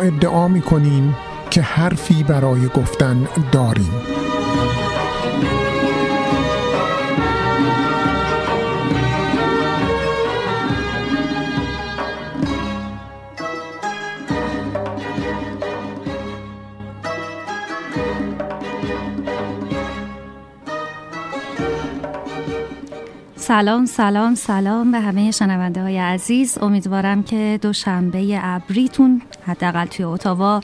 ادعا می کنیم که حرفی برای گفتن داریم. سلام سلام سلام به همه شنونده های عزیز. امیدوارم که دوشنبه ابریتون حداقل توی اتاوا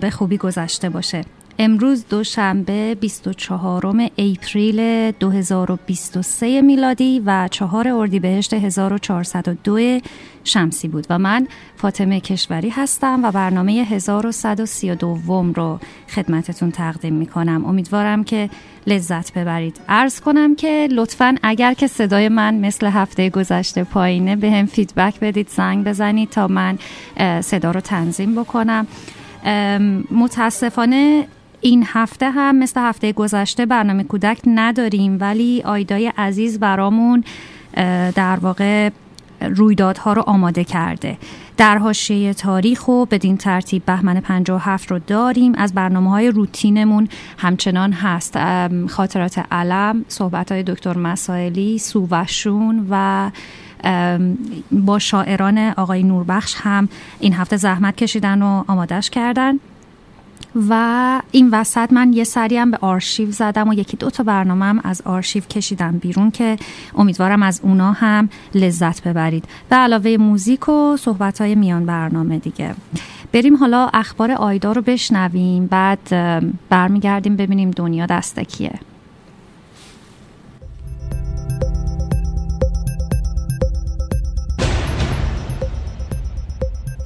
به خوبی گذشته باشه. امروز دوشنبه 24 اپریل 2023 میلادی و 4 اردیبهشت 1402 شمسی بود و من فاطمه کشوری هستم و برنامه 1132 رو خدمتتون تقدیم می کنم امیدوارم که لذت ببرید. عرض کنم که لطفا اگر که صدای من مثل هفته گذشته پایینه به هم فیدبک بدید زنگ بزنید تا من صدا رو تنظیم بکنم. متاسفانه این هفته هم مثل هفته گذشته برنامه کودک نداریم ولی آیدای عزیز برامون در واقع رویدادها رو آماده کرده. در حاشیه تاریخ و بدین ترتیب بهمن 57 رو داریم. از برنامه های روتینمون همچنان هست. خاطرات علم صحبت های دکتر مسائلی سووشون و با شاعران آقای نوربخش هم این هفته زحمت کشیدن و آمادش کردن. و این وسط من یه سری هم به آرشیو زدم و یکی دو تا برنامه از آرشیو کشیدم بیرون که امیدوارم از اونا هم لذت ببرید. به علاوه موزیک و صحبت های میان برنامه دیگه. بریم حالا اخبار آیدا رو بشنویم بعد برمیگردیم ببینیم دنیا دستکیه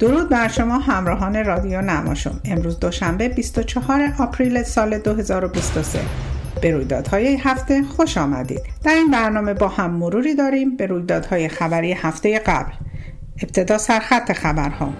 درود بر شما همراهان رادیو نماشم. امروز دوشنبه 24 آپریل سال 2023 به رویدادهای هفته خوش آمدید. در این برنامه با هم مروری داریم به رویدادهای خبری هفته قبل. ابتدا سرخط خبرها.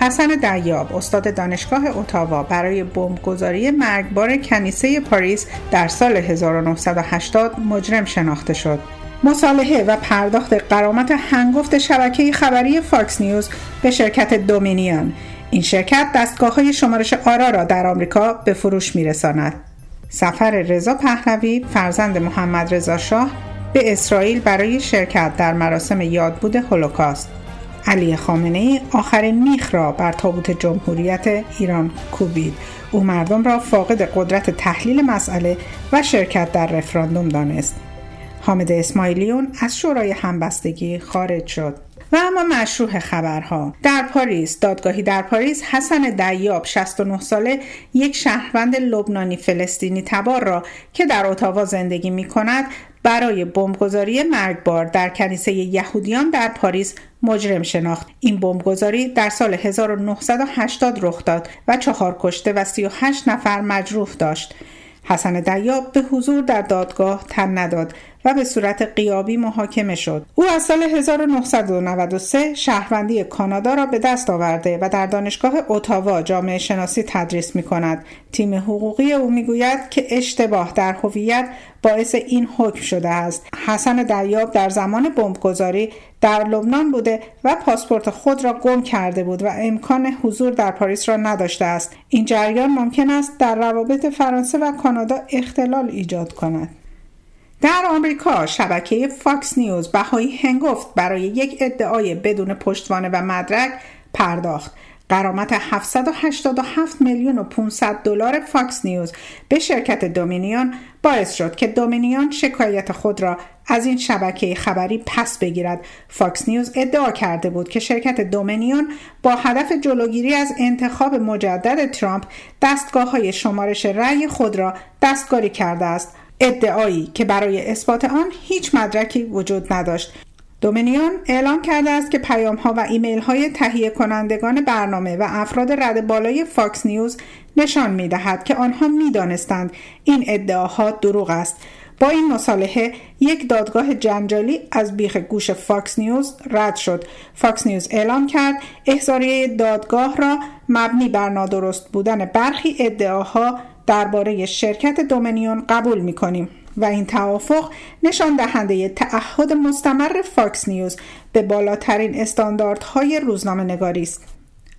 حسن دیاب استاد دانشگاه اتاوا برای بمبگذاری مرگبار کنیسه پاریس در سال 1980 مجرم شناخته شد. مصالحه و پرداخت غرامت هنگفت شبکه خبری فاکس نیوز به شرکت دومینیان این شرکت دستگاه های شمارش آرا را در آمریکا به فروش میرساند. سفر رضا پهلوی فرزند محمد رضا شاه به اسرائیل برای شرکت در مراسم یادبود هولوکاست. علی خامنه ای آخرین میخ را بر تابوت جمهوریت ایران کوبید. او مردم را فاقد قدرت تحلیل مسئله و شرکت در رفراندوم دانست. حامد اسماعیلیون از شورای همبستگی خارج شد. و اما مشروع خبرها. در پاریس دادگاهی در پاریس حسن دیاب 69 ساله یک شهروند لبنانی فلسطینی تبار را که در اتاوا زندگی می کند برای بمبگذاری مرگبار در کنیسه یهودیان در پاریس مجرم شناخت. این بمبگذاری در سال 1980 رخ داد و چهار کشته و 38 نفر مجروح داشت. حسن دیاب به حضور در دادگاه تن نداد و به صورت قیابی محاکمه شد. او از سال 1993 شهروندی کانادا را به دست آورده و در دانشگاه اتاوا جامعه شناسی تدریس می کند تیم حقوقی او می‌گوید که اشتباه در هویت باعث این حکم شده است. حسن دریاب در زمان بمبگذاری در لبنان بوده و پاسپورت خود را گم کرده بود و امکان حضور در پاریس را نداشته است. این جریان ممکن است در روابط فرانسه و کانادا اختلال ایجاد کند. در آمریکا شبکه فاکس نیوز بهایی هنگفت برای یک ادعای بدون پشتوانه و مدرک پرداخت. غرامت 787 میلیون و 500 دلار فاکس نیوز به شرکت دومینیون باعث شد که دومینیون شکایت خود را از این شبکه خبری پس بگیرد. فاکس نیوز ادعا کرده بود که شرکت دومینیون با هدف جلوگیری از انتخاب مجدد ترامپ دستگاه های شمارش رأی خود را دستکاری کرده است. ادعایی که برای اثبات آن هیچ مدرکی وجود نداشت. دومینیون اعلام کرده است که پیام ها و ایمیل های تهیه کنندگان برنامه و افراد رده بالای فاکس نیوز نشان می دهد که آنها می دانستند این ادعاها دروغ است. با این مصالحه یک دادگاه جنجالی از بیخ گوش فاکس نیوز رد شد. فاکس نیوز اعلام کرد احضاریه دادگاه را مبنی بر نادرست بودن برخی ادعاها درباره شرکت دومینیون قبول می کنیم و این توافق نشان دهنده تعهد مستمر فاکس نیوز به بالاترین استانداردهای روزنامه نگاری است.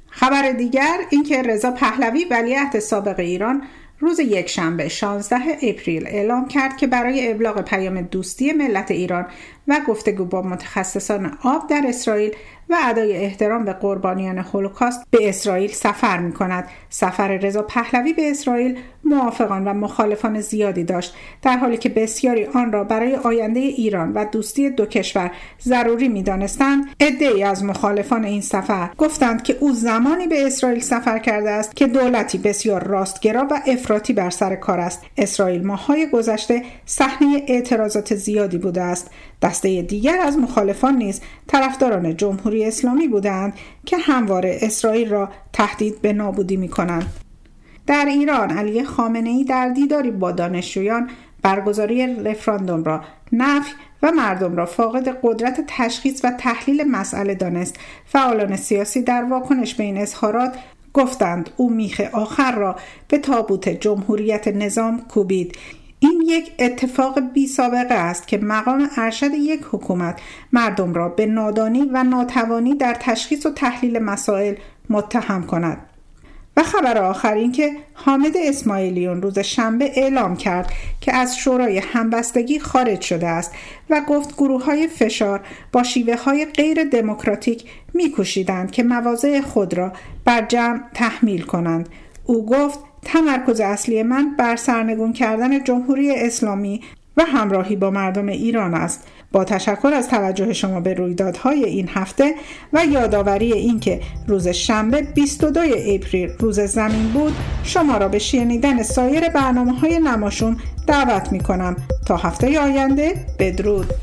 خبر دیگر اینکه رضا پهلوی ولیعهد سابق ایران روز یکشنبه 16 اپریل اعلام کرد که برای ابلاغ پیام دوستی ملت ایران و گفتگو با متخصصان آب در اسرائیل و ادای احترام به قربانیان هولوکاست به اسرائیل سفر می کند. سفر رضا پهلوی به اسرائیل موافقان و مخالفان زیادی داشت در حالی که بسیاری آن را برای آینده ایران و دوستی دو کشور ضروری می دانستند ای از مخالفان این سفر گفتند که او زمانی به اسرائیل سفر کرده است که دولتی بسیار راستگرا و افراطی بر سر کار است. اسرائیل ماههای گذشته صحنه اعتراضات زیادی بوده است. دسته دیگر از مخالفان نیز طرفداران جمهوری اسلامی بودند که همواره اسرائیل را تهدید به نابودی می کنند. در ایران علی خامنه ای در دیداری با دانشجویان برگزاری رفراندوم را نفی و مردم را فاقد قدرت تشخیص و تحلیل مسئله دانست فعالان سیاسی در واکنش به این اظهارات گفتند او میخ آخر را به تابوت جمهوریت نظام کوبید این یک اتفاق بی سابقه است که مقام ارشد یک حکومت مردم را به نادانی و ناتوانی در تشخیص و تحلیل مسائل متهم کند. و خبر آخر این که حامد اسماعیلیون روز شنبه اعلام کرد که از شورای همبستگی خارج شده است و گفت گروه های فشار با شیوه های غیر دموکراتیک میکوشیدند که مواضع خود را بر جمع تحمیل کنند. او گفت تمرکز اصلی من بر سرنگون کردن جمهوری اسلامی و همراهی با مردم ایران است. با تشکر از توجه شما به رویدادهای این هفته و یادآوری اینکه روز شنبه 22 اپریل روز زمین بود شما را به شنیدن سایر برنامه های نماشوم دعوت می کنم تا هفته آینده بدرود.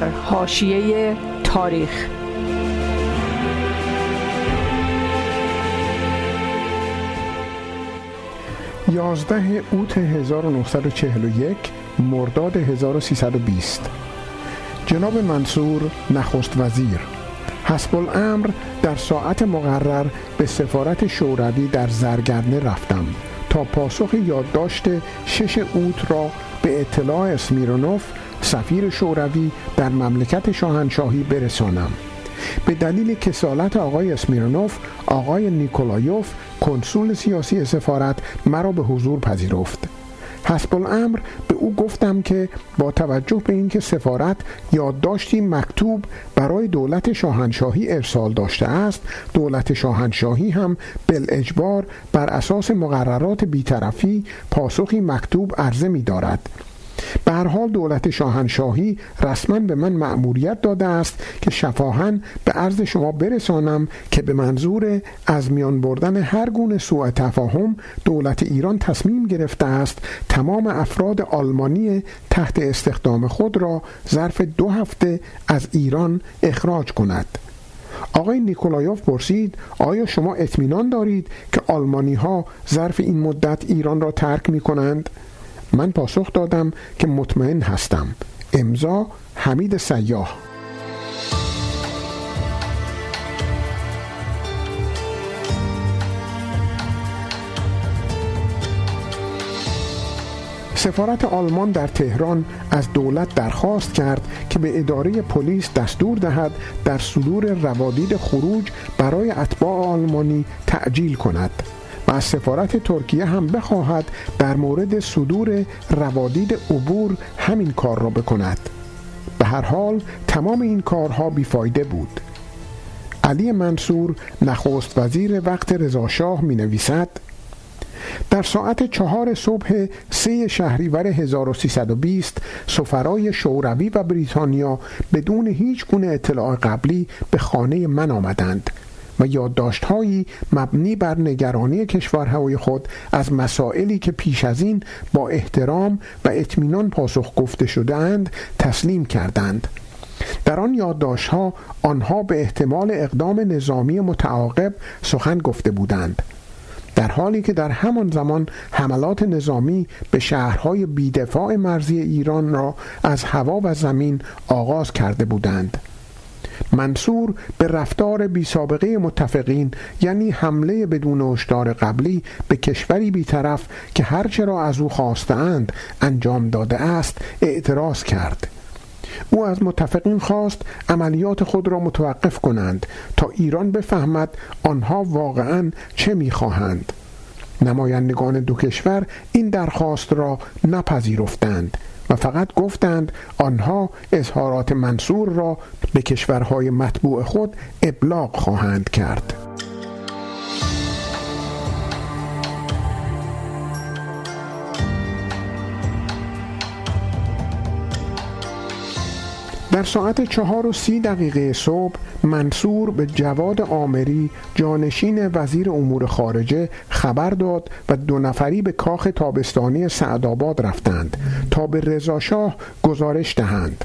در حاشیه تاریخ. یازده اوت 1941 مرداد 1320 جناب منصور نخست وزیر حسب الامر در ساعت مقرر به سفارت شوروی در زرگرنه رفتم تا پاسخ یادداشت شش اوت را به اطلاع اسمیرونوف سفیر شوروی در مملکت شاهنشاهی برسانم. به دلیل کسالت آقای اسمیرونوف آقای نیکولایوف کنسول سیاسی سفارت مرا به حضور پذیرفت. حسب الامر به او گفتم که با توجه به اینکه سفارت یادداشتی مکتوب برای دولت شاهنشاهی ارسال داشته است دولت شاهنشاهی هم بالاجبار بر اساس مقررات بیطرفی پاسخی مکتوب عرضه می دارد به حال دولت شاهنشاهی رسما به من مأموریت داده است که شفاهن به عرض شما برسانم که به منظور از میان بردن هر گونه سوء تفاهم دولت ایران تصمیم گرفته است تمام افراد آلمانی تحت استخدام خود را ظرف دو هفته از ایران اخراج کند آقای نیکولایوف پرسید آیا شما اطمینان دارید که آلمانی ها ظرف این مدت ایران را ترک می کنند؟ من پاسخ دادم که مطمئن هستم. امضا حمید سیاه سفارت آلمان در تهران از دولت درخواست کرد که به اداره پلیس دستور دهد در صدور روادید خروج برای اتباع آلمانی تعجیل کند. و از سفارت ترکیه هم بخواهد در مورد صدور روادید عبور همین کار را بکند. به هر حال تمام این کارها بیفایده بود. علی منصور نخست وزیر وقت رضاشاه می نویسد در ساعت چهار صبح سه شهریور 1320 سفرای شوروی و بریتانیا بدون هیچ گونه اطلاع قبلی به خانه من آمدند. و یادداشتهایی مبنی بر نگرانی کشورهای خود از مسائلی که پیش از این با احترام و اطمینان پاسخ گفته شدهاند تسلیم کردند. در آن یادداشتها آنها به احتمال اقدام نظامی متعاقب سخن گفته بودند. در حالی که در همان زمان حملات نظامی به شهرهای بیدفاع مرزی ایران را از هوا و زمین آغاز کرده بودند. منصور به رفتار بی سابقه متفقین یعنی حمله بدون هشدار قبلی به کشوری بیطرف که هرچه را از او خواستند انجام داده است اعتراض کرد. او از متفقین خواست عملیات خود را متوقف کنند تا ایران بفهمد آنها واقعا چه می‌خواهند. نمایندگان دو کشور این درخواست را نپذیرفتند. و فقط گفتند آنها اظهارات منصور را به کشورهای مطبوع خود ابلاغ خواهند کرد. در ساعت چهار و سی دقیقه صبح منصور به جواد آمری جانشین وزیر امور خارجه خبر داد و دو نفری به کاخ تابستانی سعدآباد رفتند تا به رضاشاه گزارش دهند.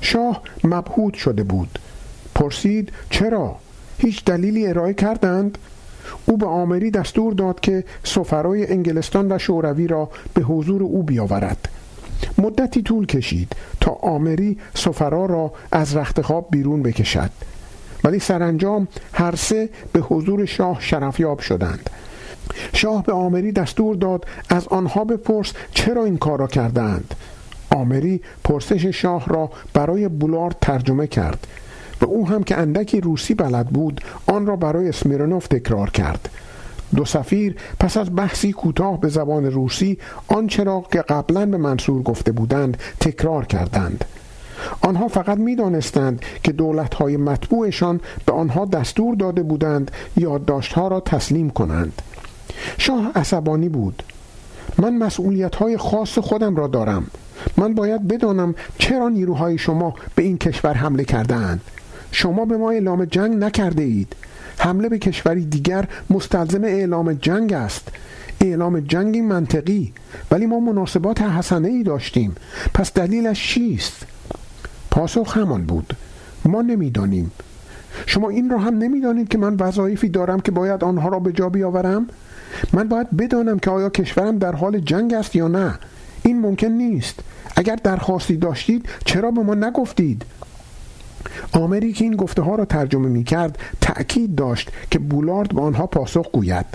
شاه مبهوت شده بود. پرسید چرا؟ هیچ دلیلی ارائه کردند؟ او به آمری دستور داد که سفرای انگلستان و شوروی را به حضور او بیاورد. مدتی طول کشید تا آمری سفرا را از رختخواب بیرون بکشد. ولی سرانجام هر سه به حضور شاه شرفیاب شدند. شاه به آمری دستور داد از آنها بپرس چرا این کار را کردند. آمری پرسش شاه را برای بولارد ترجمه کرد. و او هم که اندکی روسی بلد بود آن را برای اسمیرنوف تکرار کرد. دو سفیر پس از بحثی کوتاه به زبان روسی آنچه را که قبلا به منصور گفته بودند تکرار کردند. آنها فقط می‌دانستند که دولتهای مطبوعشان به آنها دستور داده بودند یادداشتها را تسلیم کنند. شاه عصبانی بود. من مسئولیت های خاص خودم را دارم. من باید بدانم چرا نیروهای شما به این کشور حمله کردهاند. شما به ما اعلام جنگ نکرده اید. حمله به کشوری دیگر مستلزم اعلام جنگ است. اعلام جنگی منطقی. ولی ما مناسبات حسنه ای داشتیم. پس دلیلش چیست؟ پاسخ همان بود. ما نمی‌دانیم. شما این را هم نمی‌دانید که من وظایفی دارم که باید آنها را به جا بیاورم؟ من باید بدانم که آیا کشورم در حال جنگ است یا نه. این ممکن نیست. اگر درخواستی داشتید چرا به ما نگفتید؟ آمری که این گفته ها را ترجمه می کرد تأکید داشت که بولارد به آنها پاسخ گوید.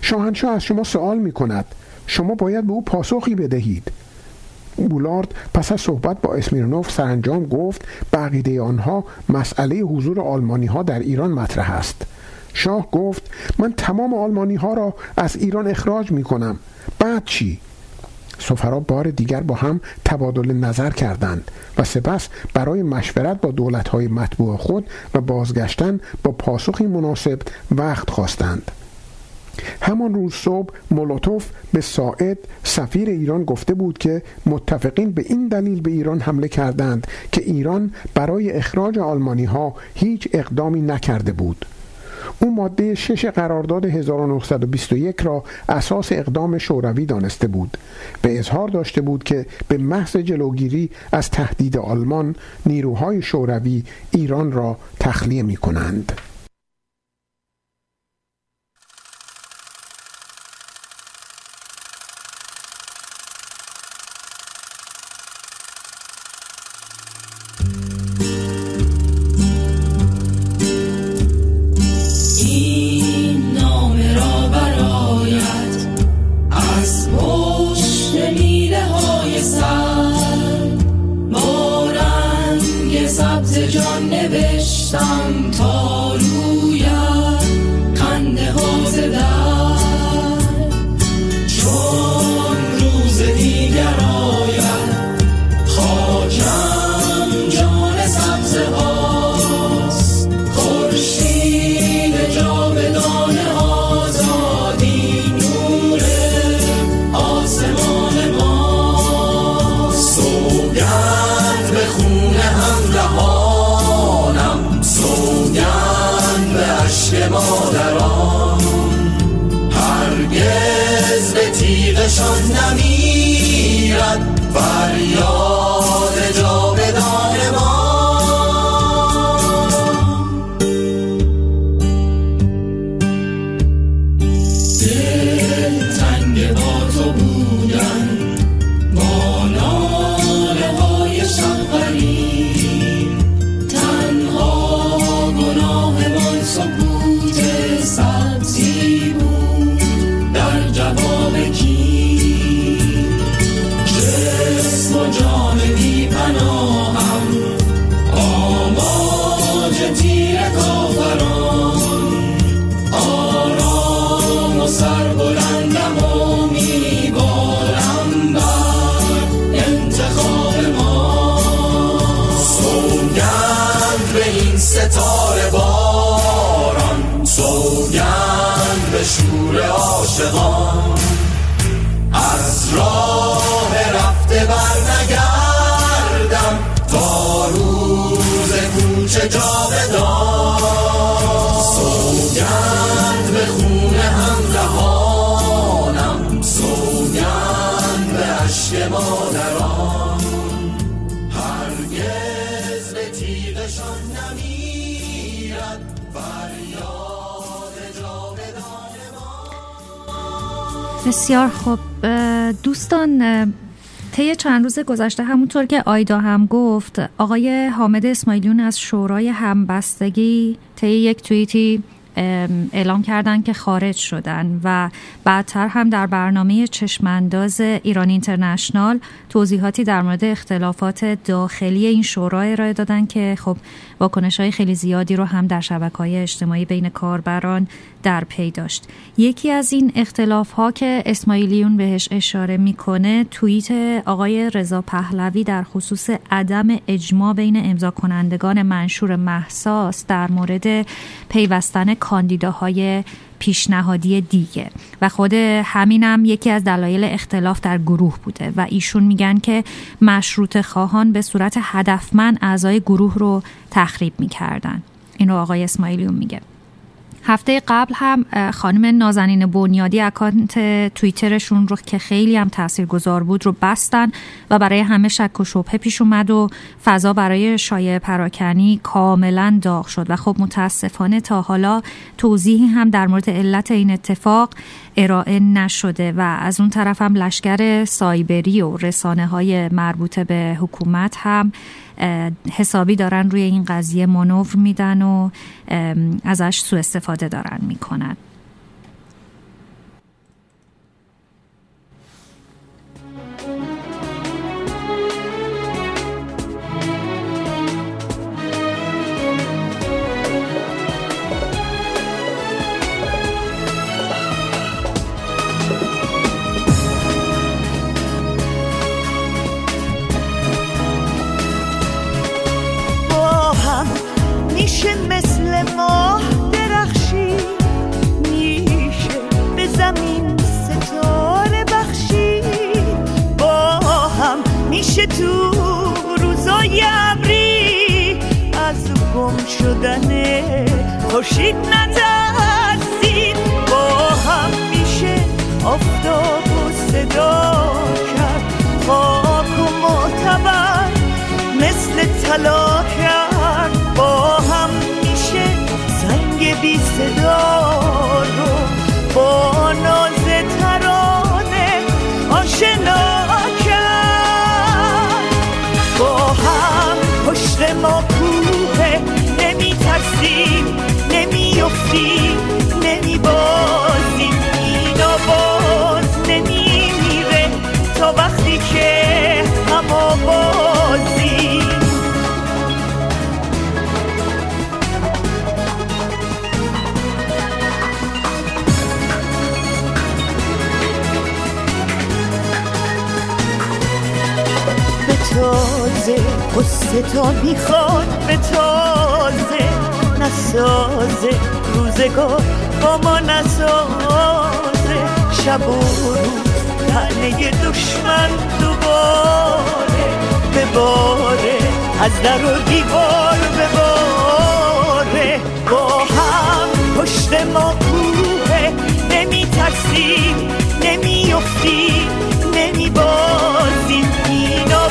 شاهنشاه از شما سوال می کند. شما باید به او پاسخی بدهید. بولارد پس از صحبت با اسمیرنوف سرانجام گفت بقیده آنها مسئله حضور آلمانی ها در ایران مطرح است. شاه گفت من تمام آلمانی ها را از ایران اخراج می کنم. بعد چی؟ سفرا بار دیگر با هم تبادل نظر کردند و سپس برای مشورت با دولت‌های مطبوع خود و بازگشتن با پاسخی مناسب وقت خواستند. همان روز صبح مولوتوف به ساعد سفیر ایران گفته بود که متفقین به این دلیل به ایران حمله کردند که ایران برای اخراج آلمانی ها هیچ اقدامی نکرده بود. او ماده شش قرارداد 1921 را اساس اقدام شوروی دانسته بود به اظهار داشته بود که به محض جلوگیری از تهدید آلمان نیروهای شوروی ایران را تخلیه می کنند. بسیار خوب. دوستان طی چند روز گذشته همونطور که آیدا هم گفت آقای حامد اسماعیلیون از شورای همبستگی طی یک توییتی اعلام کردن که خارج شدن و بعدتر هم در برنامه چشمانداز ایران اینترنشنال توضیحاتی در مورد اختلافات داخلی این شورا ارائه دادن که خب واکنش های خیلی زیادی رو هم در شبکه های اجتماعی بین کاربران در پی داشت. یکی از این اختلاف ها که اسماعیلیون بهش اشاره می‌کنه توییت آقای رضا پهلوی در خصوص عدم اجماع بین امضا کنندگان منشور محساس در مورد پیوستن کاندیداهای پیشنهادی دیگه. و خود همینم یکی از دلایل اختلاف در گروه بوده و ایشون میگن که مشروط خواهان به صورت هدفمند اعضای گروه رو تخریب می‌کردن. این رو آقای اسماعیلیون میگه. هفته قبل هم خانم نازنین بنیادی اکانت توییترشون رو که خیلی هم تاثیرگذار بود رو بستن و برای همه شک و شبهه پیش اومد و فضا برای شایع پراکنی کاملا داغ شد و خب متاسفانه تا حالا توضیحی هم در مورد علت این اتفاق ارائه نشده و از اون طرف هم لشکر سایبری و رسانه های مربوطه به حکومت هم حسابی دارن روی این قضیه مانور میدن و ازش سوء استفاده دارن می‌کنن. خورشید نترسید با هم میشه آفتاب و صدا کرد. خاک و معتبر مثل طلا کرد. با هم میشه سنگ بی صدا قصه تا می‌خواد به تازه نسازه. روزگار با ما نسازه. شب و روز تنه دشمن دوباره. بباره از در و دیوار بباره با هم پشت ما کوه نمی ترسیم نمی افتیم نمی بازیم اینا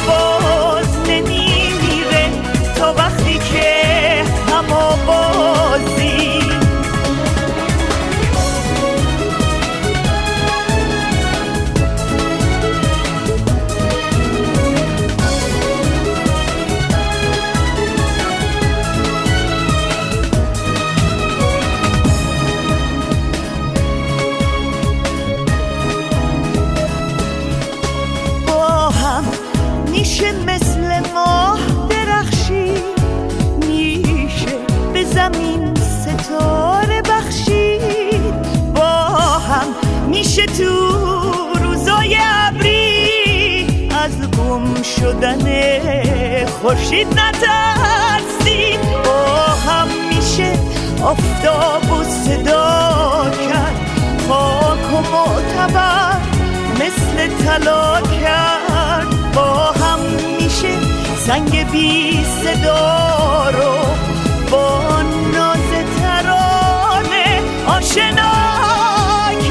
خورشید نترسید. با هم میشه آفتاب و صدا کرد. خاک و معتبر مثل طلا کرد. با هم میشه سنگ بی صدا رو با ناز ترانه آشنا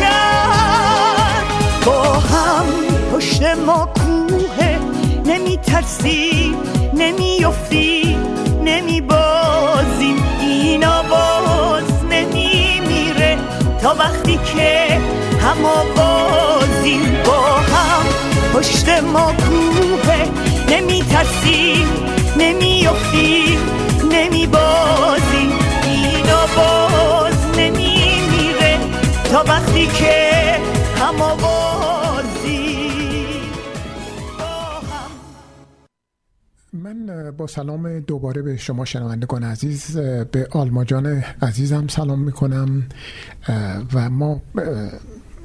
کرد. با هم پشت ما کوه نمی ترسیم نمی افتی نمی بازیم اینا باز نمی میره تا وقتی که هما بازیم با هم پشت ما کوه نمی ترسیم نمی افتیم نمی بازیم اینا باز نمی میره تا وقتی که هما بازیم با سلام دوباره به شما شنوندگان عزیز به آلماجان عزیزم سلام می‌کنم. و ما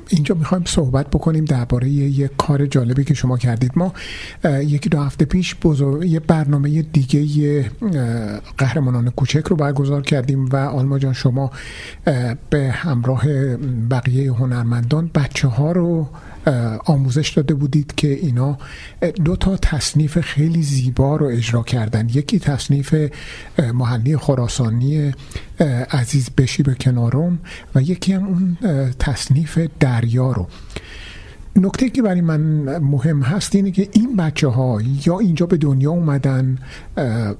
اینجا می‌خوایم صحبت بکنیم درباره یه کار جالبی که شما کردید. ما یکی دو هفته پیش بزرگ یه برنامه دیگه قهرمانان کوچک رو برگزار کردیم و آلما جان شما به همراه بقیه هنرمندان بچه ها رو آموزش داده بودید که اینا دو تا تصنیف خیلی زیبا رو اجرا کردن. یکی تصنیف محلی خراسانی عزیز بشی به کنارم و یکی هم اون تصنیف دریا رو. نکته که برای من مهم هست اینه که این بچه ها یا اینجا به دنیا اومدن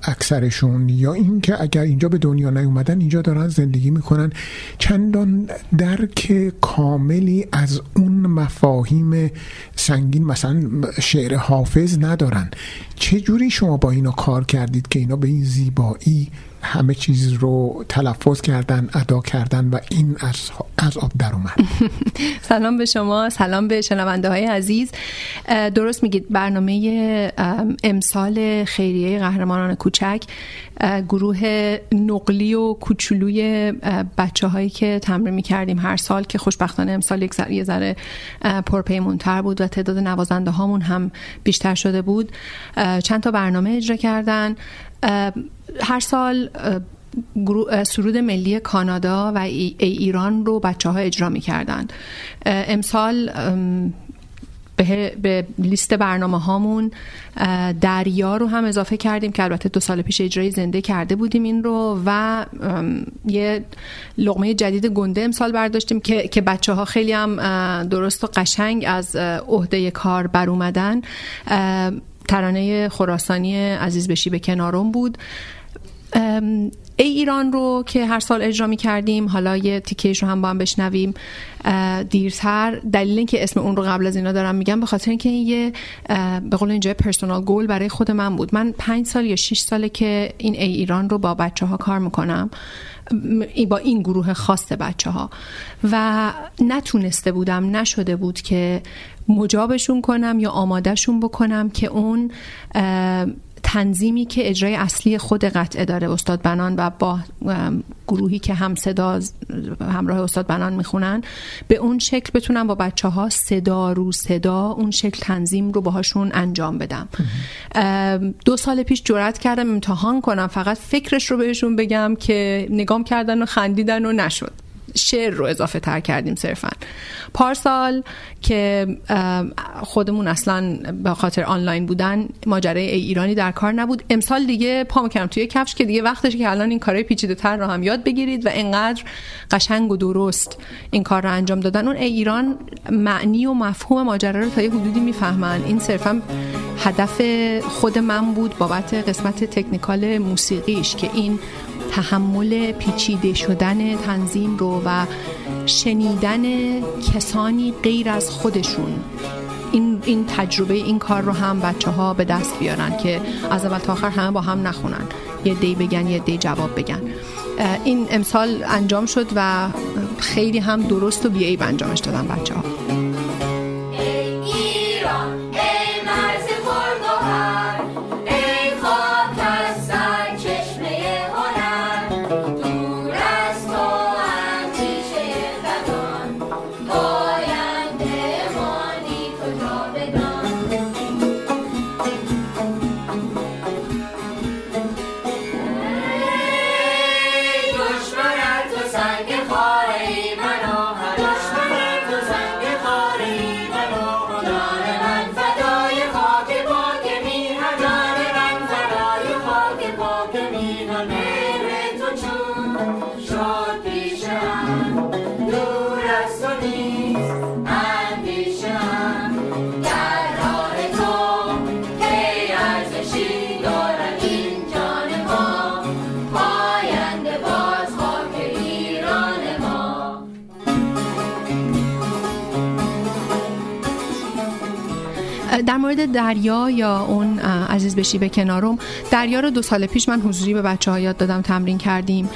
اکثرشون یا اینکه اگر اینجا به دنیا نیومدن اینجا دارن زندگی می‌کنن. چندان درک کاملی از اون مفاهیم سنگین مثلا شعر حافظ ندارن. چه جوری شما با اینا کار کردید که اینا به این زیبایی همه چیز رو تلفظ کردن ادا کردن و این از, از آب در اومد. سلام به شما سلام به شنونده های عزیز درست میگید برنامه امسال خیریه قهرمانان کوچک گروه نقلی و کوچولوی بچه هایی که تمرین می کردیم هر سال که خوشبختانه امسال یک ذره ذره پرپیمونتر بود و تعداد نوازنده هامون هم بیشتر شده بود. چند تا برنامه اجرا کردن. هر سال سرود ملی کانادا و ای ایران رو بچه ها اجرا می کردن امسال به لیست برنامه هامون دریا رو هم اضافه کردیم که البته دو سال پیش اجرای زنده کرده بودیم این رو و یه لغمه جدید گنده امسال برداشتیم که, که بچه ها خیلی هم درست و قشنگ از عهده کار بر اومدن. ترانه خراسانی عزیز بشی به کنارم بود. ای ایران رو که هر سال اجرا می کردیم حالا یه تیکیش رو هم با هم بشنویم دیرتر. دلیل اینکه اسم اون رو قبل از اینا دارم میگم به خاطر اینکه این یه به قول اینجا پرسونال گول برای خود من بود. من پنج سال یا 6 ساله که این ای ایران رو با بچه ها کار می‌کنم با این گروه خاص بچه ها و نتونسته بودم نشده بود که مجابشون کنم یا آمادهشون بکنم که اون تنظیمی که اجرای اصلی خود قطعه داره استاد بنان و با گروهی که هم صدا همراه استاد بنان می‌خونن به اون شکل بتونم با بچه ها صدا رو صدا اون شکل تنظیم رو باهاشون انجام بدم. دو سال پیش جرات کردم امتحان کنم فقط فکرش رو بهشون بگم که نگام کردن و خندیدن و نشد. شعر رو اضافه تر کردیم صرفا. پارسال که خودمون اصلا به خاطر آنلاین بودن ماجرای ای ایرانی در کار نبود. امسال دیگه پا کردم توی کفش که دیگه وقتش که الان این کارهای پیچیده تر رو هم یاد بگیرید و انقدر قشنگ و درست این کار رو انجام دادن. اون ای ایران معنی و مفهوم ماجرا رو تا یه حدودی می‌فهمن. این صرفا هدف خود من بود بابت قسمت تکنیکال موسیقیش که این تحمل پیچیده شدن تنظیم رو و شنیدن کسانی غیر از خودشون. این, این تجربه این کار رو هم بچه ها به دست بیارن که از اول تا آخر همه با هم نخونن. یه دی بگن یه دی جواب بگن. این امسال انجام شد و خیلی هم درست و بیعیب انجامش دادن بچه ها دریا یا اون عزیز بشی به کنارم. دریا رو دو سال پیش من حضوری به بچه ها یاد دادم تمرین کردیم.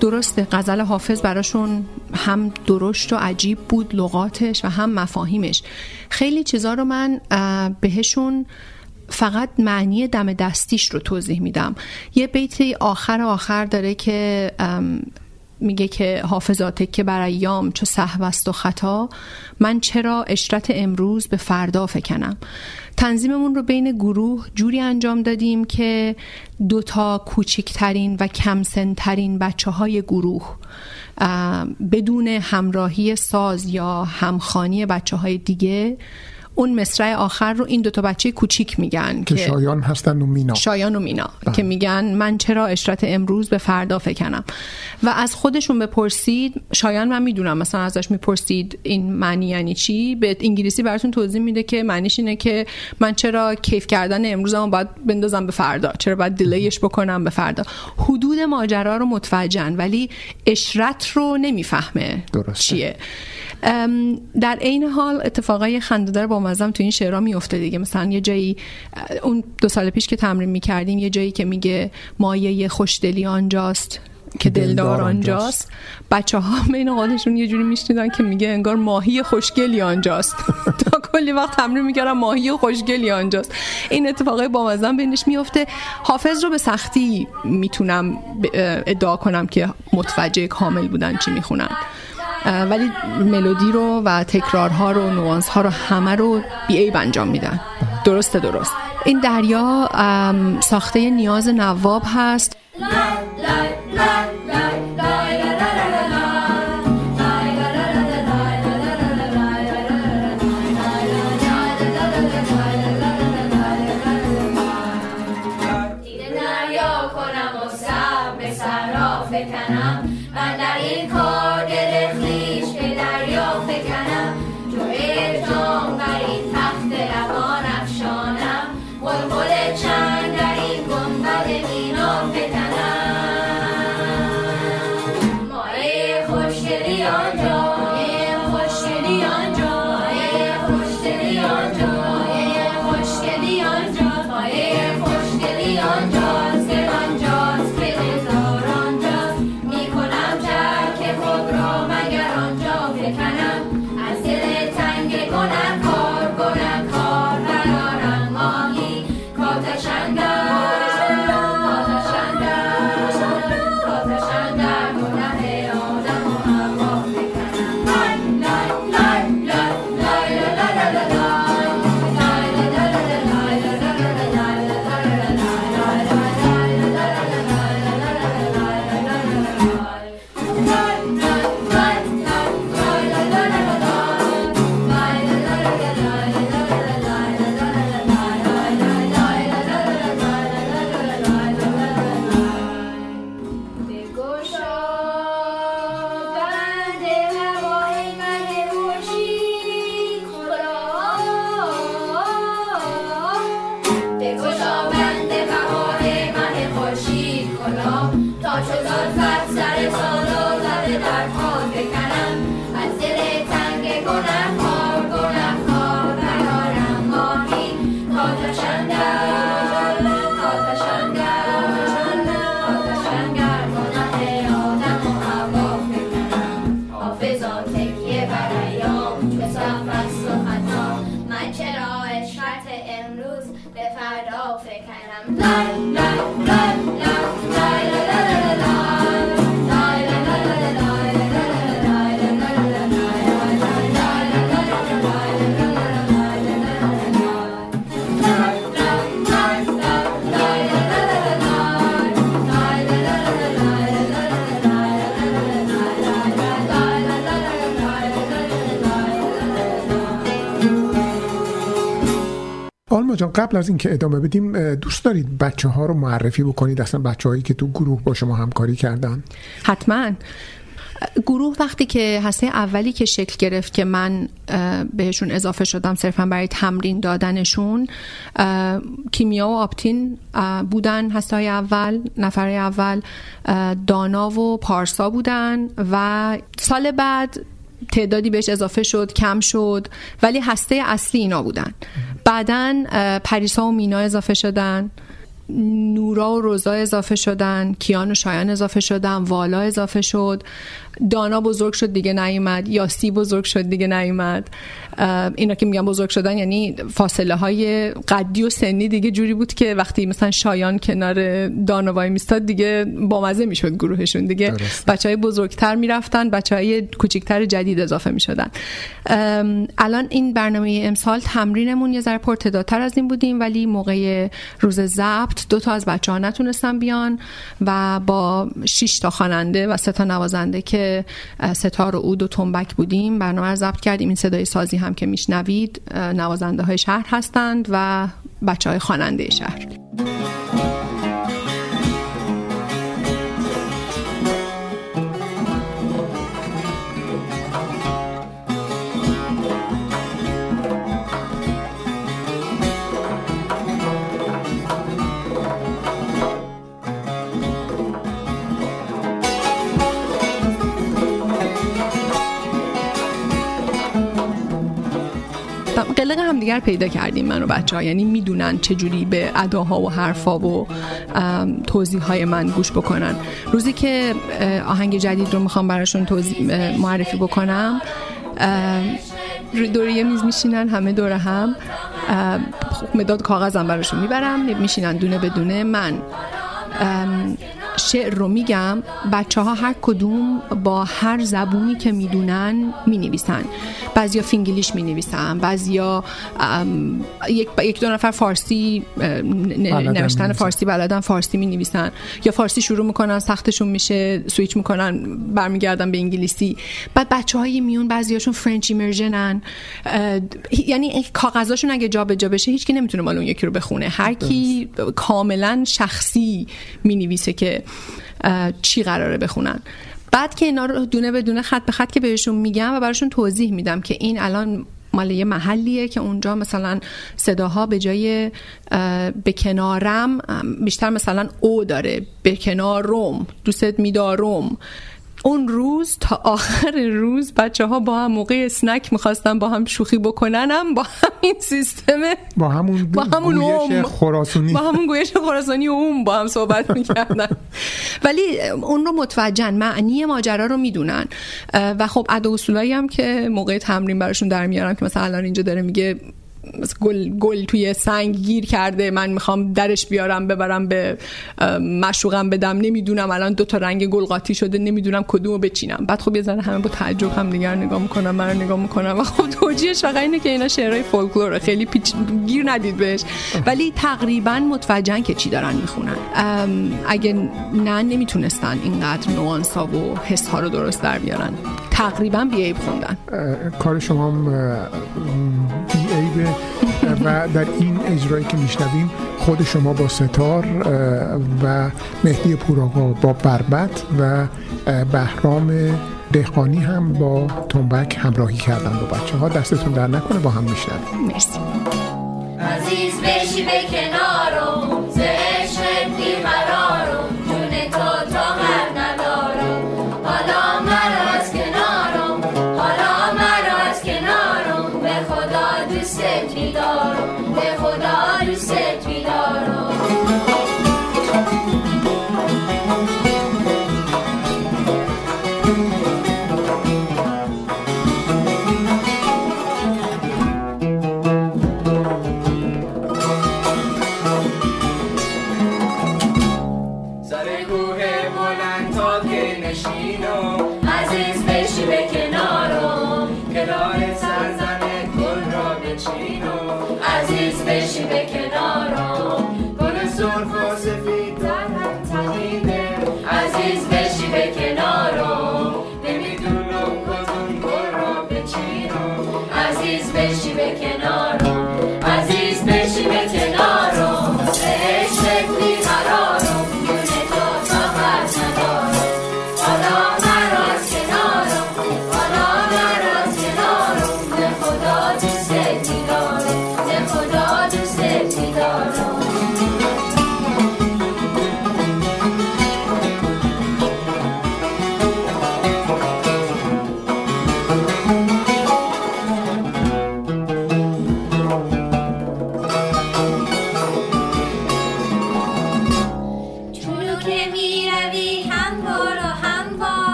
درسته غزل حافظ براشون هم درشت و عجیب بود لغاتش و هم مفاهیمش. خیلی چیزا رو من بهشون فقط معنی دم دستیش رو توضیح میدم. یه بیتی آخر آخر داره که میگه که حافظات که بر ایام چو سهو و خطا من چرا اشرت امروز به فردا فکنم؟ تنظیممون رو بین گروه جوری انجام دادیم که دوتا کوچکترین و کمسنترین بچه های گروه بدون همراهی ساز یا همخانی بچه های دیگه اون مصرع آخر رو این دوتا بچه کوچیک میگن که شایان هستن و مینا. شایان و مینا بله. که میگن من چرا اشرت امروز به فردا فکنم؟ و از خودشون بپرسید شایان من می‌دونم مثلا ازش می‌پرسید این معنی یعنی چی؟ به انگلیسی براتون توضیح میده که معنیش اینه که من چرا کیف کردن امروزمو باید بندازم به فردا؟ چرا باید دیلیش بکنم به فردا؟ حدود ماجرا رو متوجهن ولی اشرت رو نمی‌فهمه چیه. در عین حال اتفاقای خنده‌دار با مزم تو این شعرها میفته دیگه. مثلا یه جایی اون دو سال پیش که تمرین می‌کردیم یه جایی که میگه مایه خوشدلی آنجاست که دلدار آنجاست. بچه ها بین یه جوری میشنیدن که میگه انگار ماهی خوشگلی آنجاست. تا کلی وقت تمرین می‌کردم ماهی خوشگلی آنجاست. این اتفاقای با مزم بینش میفته حافظ رو به سختی می‌تونم ادعا کنم که متوجه کامل بودن چی می‌خونن. ولی ملودی رو و تکرارها رو نوانس ها رو همه رو بی انجام میدن. درسته درست. این دریا ساخته نیاز نواب هست. قبل از اینکه ادامه بدیم دوست دارید بچه ها رو معرفی بکنید؟ اصلا بچه هایی که تو گروه با شما همکاری کردن. حتما. گروه وقتی که هسته اولی که شکل گرفت که من بهشون اضافه شدم صرفا برای تمرین دادنشون کیمیا و آپتین بودن هسته های اول نفر اول دانا و پارسا بودن و سال بعد تعدادی بهش اضافه شد کم شد ولی هسته اصلی اینا بودن. بعدا پریسا و مینا اضافه شدن. نورا و روزا اضافه شدن. کیان و شایان اضافه شدن. والا اضافه شد. دانا بزرگ شد دیگه نیومد یاسی بزرگ شد دیگه نیومد. اینا که میگم بزرگ شدن یعنی فاصله های قدی و سنی دیگه جوری بود که وقتی مثلا شایان کنار دانا وای میستاد دیگه بامزه می‌شد گروهشون دیگه. بچه های بزرگتر می‌رفتن بچه های کوچیکتر جدید اضافه می‌شدن. الان این برنامه امسال تمرینمون یه ذره پرتداتر از این بودیم ولی موقع روز ضبط دو تا از بچه ها نتونستن بیان و با 6 تا خواننده و سه تا نوازنده که ستار و اود و تنبک بودیم. برنامه رو ضبط کردیم. این صدای سازی هم که میشنوید نوازنده های شهر هستند و بچه های خواننده شهر. قلق همدیگر پیدا کردیم من و بچه ها یعنی می‌دونن چجوری به اداها و حرفا و توضیح های من گوش بکنن. روزی که آهنگ جدید رو می‌خوام براشون معرفی بکنم دور یه میز میشینن همه دور هم مداد کاغذم براشون می‌برم میشینن دونه بدونه من شعر رو میگم بچه ها هر کدوم با هر زبونی که می‌دونن می‌نویسن. بعضیا فینگلیش می‌نویسن بعضیا یک, یک دو نفر فارسی نوشتن فارسی بلدن فارسی می‌نویسن. یا فارسی شروع می‌کنن سختشون میشه سویچ می‌کنن برمیگردن به انگلیسی. بعد بچه های میون بعضیاشون French immersion ن. یعنی کاغذاشون اگه جابجا جا بشه هیچکی نمی‌تونه مال اون یکی رو بخونه. هر کی کاملا شخصی می‌نویسه که چی قراره بخونن. بعد که اینا رو دونه به دونه خط به خط که بهشون میگم و براشون توضیح میدم که این الان مال یه محلیه که اونجا مثلا صداها به جای به کنارم بیشتر مثلا او داره به کنار روم دوستت میدارم. اون روز تا آخر روز بچه ها با هم موقع اسنک می‌خواستن با هم شوخی بکننم با همین سیستم با همون, با همون گویش خراسانی با همون گویش خراسانی اون با هم صحبت می‌کردن. ولی اون رو متوجهن معنی ماجرا رو می‌دونن. و خب ادا اصولایی هم که موقع تمرین براشون در میارم که مثلا الان اینجا داره میگه گل, گل توی سنگ گیر کرده من می‌خوام درش بیارم ببرم به مشوقم بدم نمی‌دونم الان دو تا رنگ گل قاطی شده نمی‌دونم کدومو بچینم. بعد خب یه ذره همه با تعجب هم دیگر نگاه می‌کنم من نگاه می‌کنم. و خب توجیهش فقط اینه که اینا شعرهای فولکلوره. خیلی پیچ گیر ندید بهش. ولی تقریبا متوجهن که چی دارن می‌خونن. اگه نه نمی‌تونستن اینقدر نوانس ها و حس ها رو درست در بیارن. تقریبا بیعیب خوندن. کار شما بیعیب و در این اجرایی که میشنویم خود شما با ستار و مهدی پوراقا با بربت و بهرام دهقانی هم با تنبک همراهی کردن با بچه ها دستتون در نکنه با هم میشنویم. مرسی. عزیز بشی به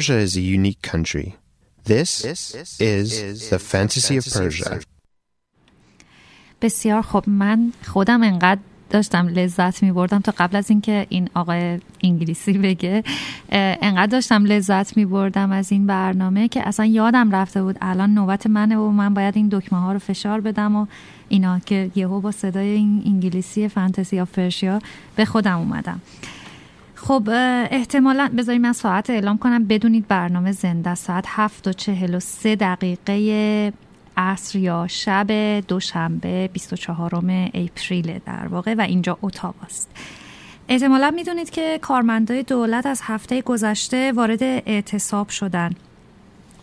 Persia is a unique country. This is the fantasy of Persia. بسیار خب من خودم انقدر داشتم لذت می بردم تا قبل از اینکه این آقای انگلیسی بگه انقدر داشتم لذت می بردم از این برنامه که اصلا یادم رفته بود الان نوبت منه و من باید این دکمه ها رو فشار بدم و اینا که یهو با صدای این انگلیسی فانتزی آف پرشیا به خودم اومدم خب احتمالا بذاریم من ساعت اعلام کنم. بدونید برنامه زنده ساعت هفت و چهل و سه دقیقه عصر یا شب دوشنبه 24 اپریل در واقع و اینجا اتاوا است. احتمالا می‌دونید که کارمندای دولت از هفته گذشته وارد اعتصاب شدن.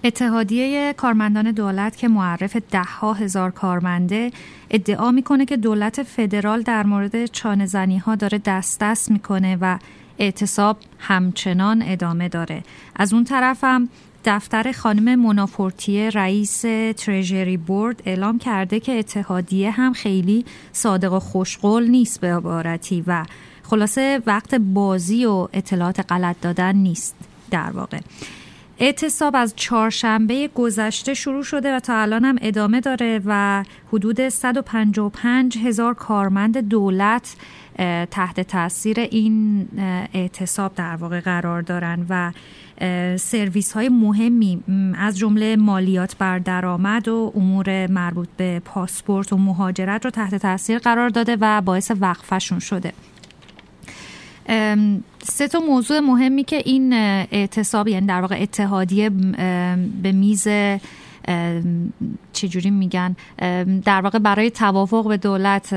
اتحادیه کارمندان دولت که معرف ده ها هزار کارمنده ادعا می‌کنه که دولت فدرال در مورد چانه ها داره دست دست می‌کنه و اعتصاب همچنان ادامه داره. از اون طرفم دفتر خانم منافورتیه رئیس ترژری بورد اعلام کرده که اتحادیه هم خیلی صادق و خوشقول نیست به عبارتی و خلاصه وقت بازی و اطلاعات غلط دادن نیست در واقع. اعتصاب از چهارشنبه گذشته شروع شده و تا الان هم ادامه داره و حدود 155 هزار کارمند دولت تحت تاثیر این اعتصاب در واقع قرار دارن و سرویس های مهمی از جمله مالیات بر درآمد و امور مربوط به پاسپورت و مهاجرت رو تحت تاثیر قرار داده و باعث وقفشون شده. سه تا موضوع مهمی که این اعتصاب یعنی در واقع اتحادیه به میز چجوری میگن؟ در واقع برای توافق به دولت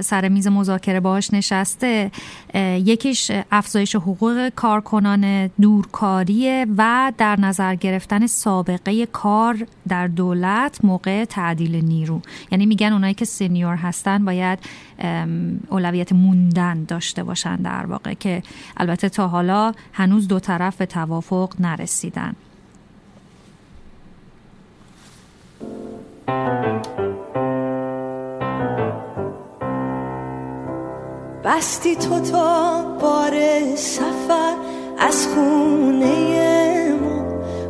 سر میز مذاکره باهاش نشسته. یکیش افزایش حقوق کارکنان دورکاریه و در نظر گرفتن سابقه کار در دولت موقع تعدیل نیرو. یعنی میگن اونایی که سنیور هستن باید اولویت موندن داشته باشن در واقع که البته تا حالا هنوز دو طرف به توافق نرسیدن. بستی تو تا بار سفر از خونه ما.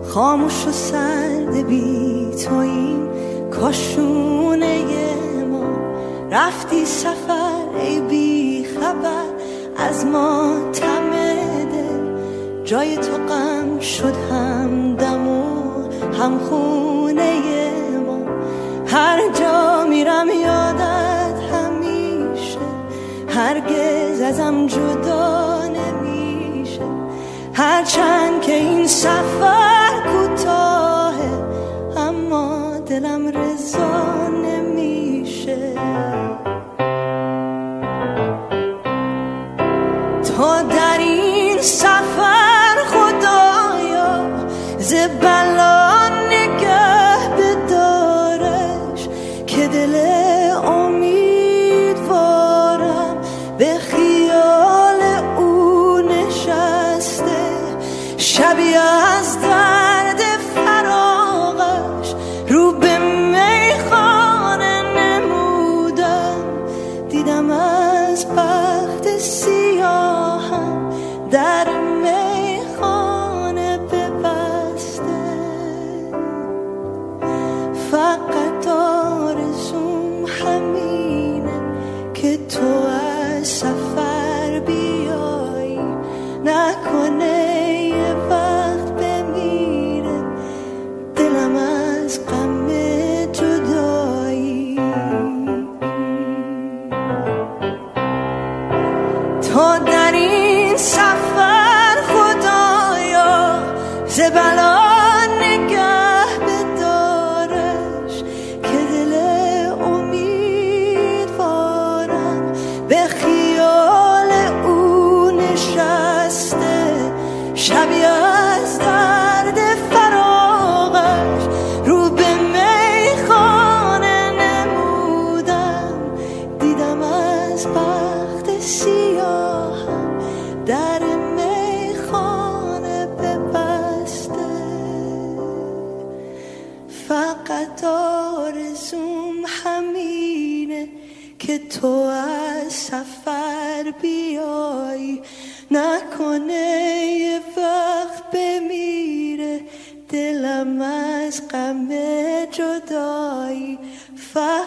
خاموش و سرد بی تویم کاشونه ما. رفتی سفر ای بی خبر از ما تمده جای تو غم شد هم دم و هم خونه هر جا میرم یادت همیشه. هرگز ازم جدا نمیشه. هرچند که این سفر کوتاهه اما دلم رضا نمیشه. تو در این سفر خدایا زبلا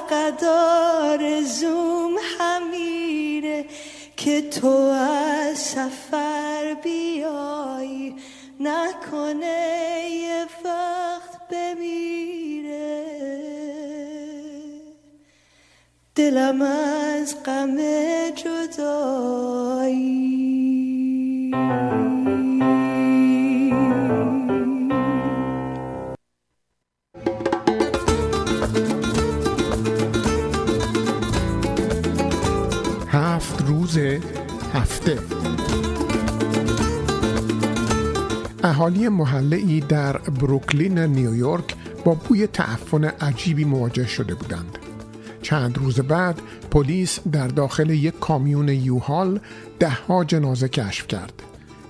فقط آرزوم همیره که تو از سفر بیایی نکنه یه وقت بمیره. دلم از غم جدایی. روز هفته. اهالی محله ای در بروکلین نیویورک با بوی تعفن عجیبی مواجه شده بودند. چند روز بعد پلیس در داخل یک کامیون یوهال دهها جنازه کشف کرد.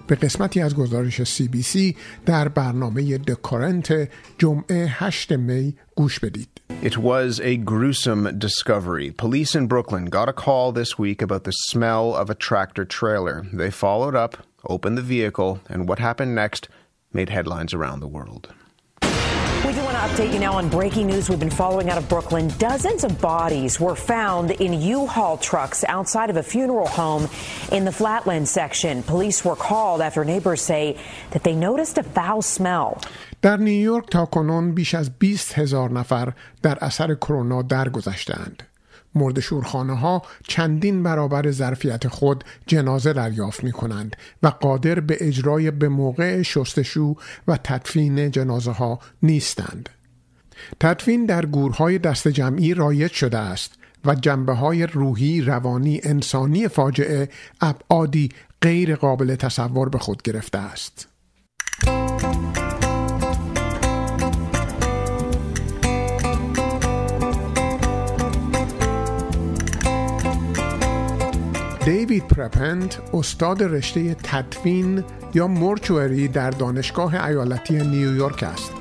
به قسمتی از گزارش سی بی سی در برنامه دکارنت جمعه 8 می گوش بدید. It was a gruesome discovery. Police in Brooklyn got a call this week about the smell of a tractor trailer. They followed up, opened the vehicle, and what happened next made headlines around the world We do want to update you now on breaking news we've been following out of Brooklyn. Dozens of bodies were found in U-Haul trucks outside of a funeral home in the Flatland section. Police were called after neighbors say that they noticed a foul smell. در نیویورک تا کنون بیش از 20 هزار نفر در اثر کرونا درگذشتند. مرد شورخانه ها چندین برابر ظرفیت خود جنازه دریافت می کنند و قادر به اجرای به موقع شستشو و تدفین جنازه ها نیستند. تدفین در گورهای دست جمعی رایج شده است و جنبه های روحی، روانی، انسانی فاجعه ابعادی غیر قابل تصور به خود گرفته است. دیوید پرپنت استاد رشته تدفین یا مورچوری در دانشگاه ایالتی نیویورک است.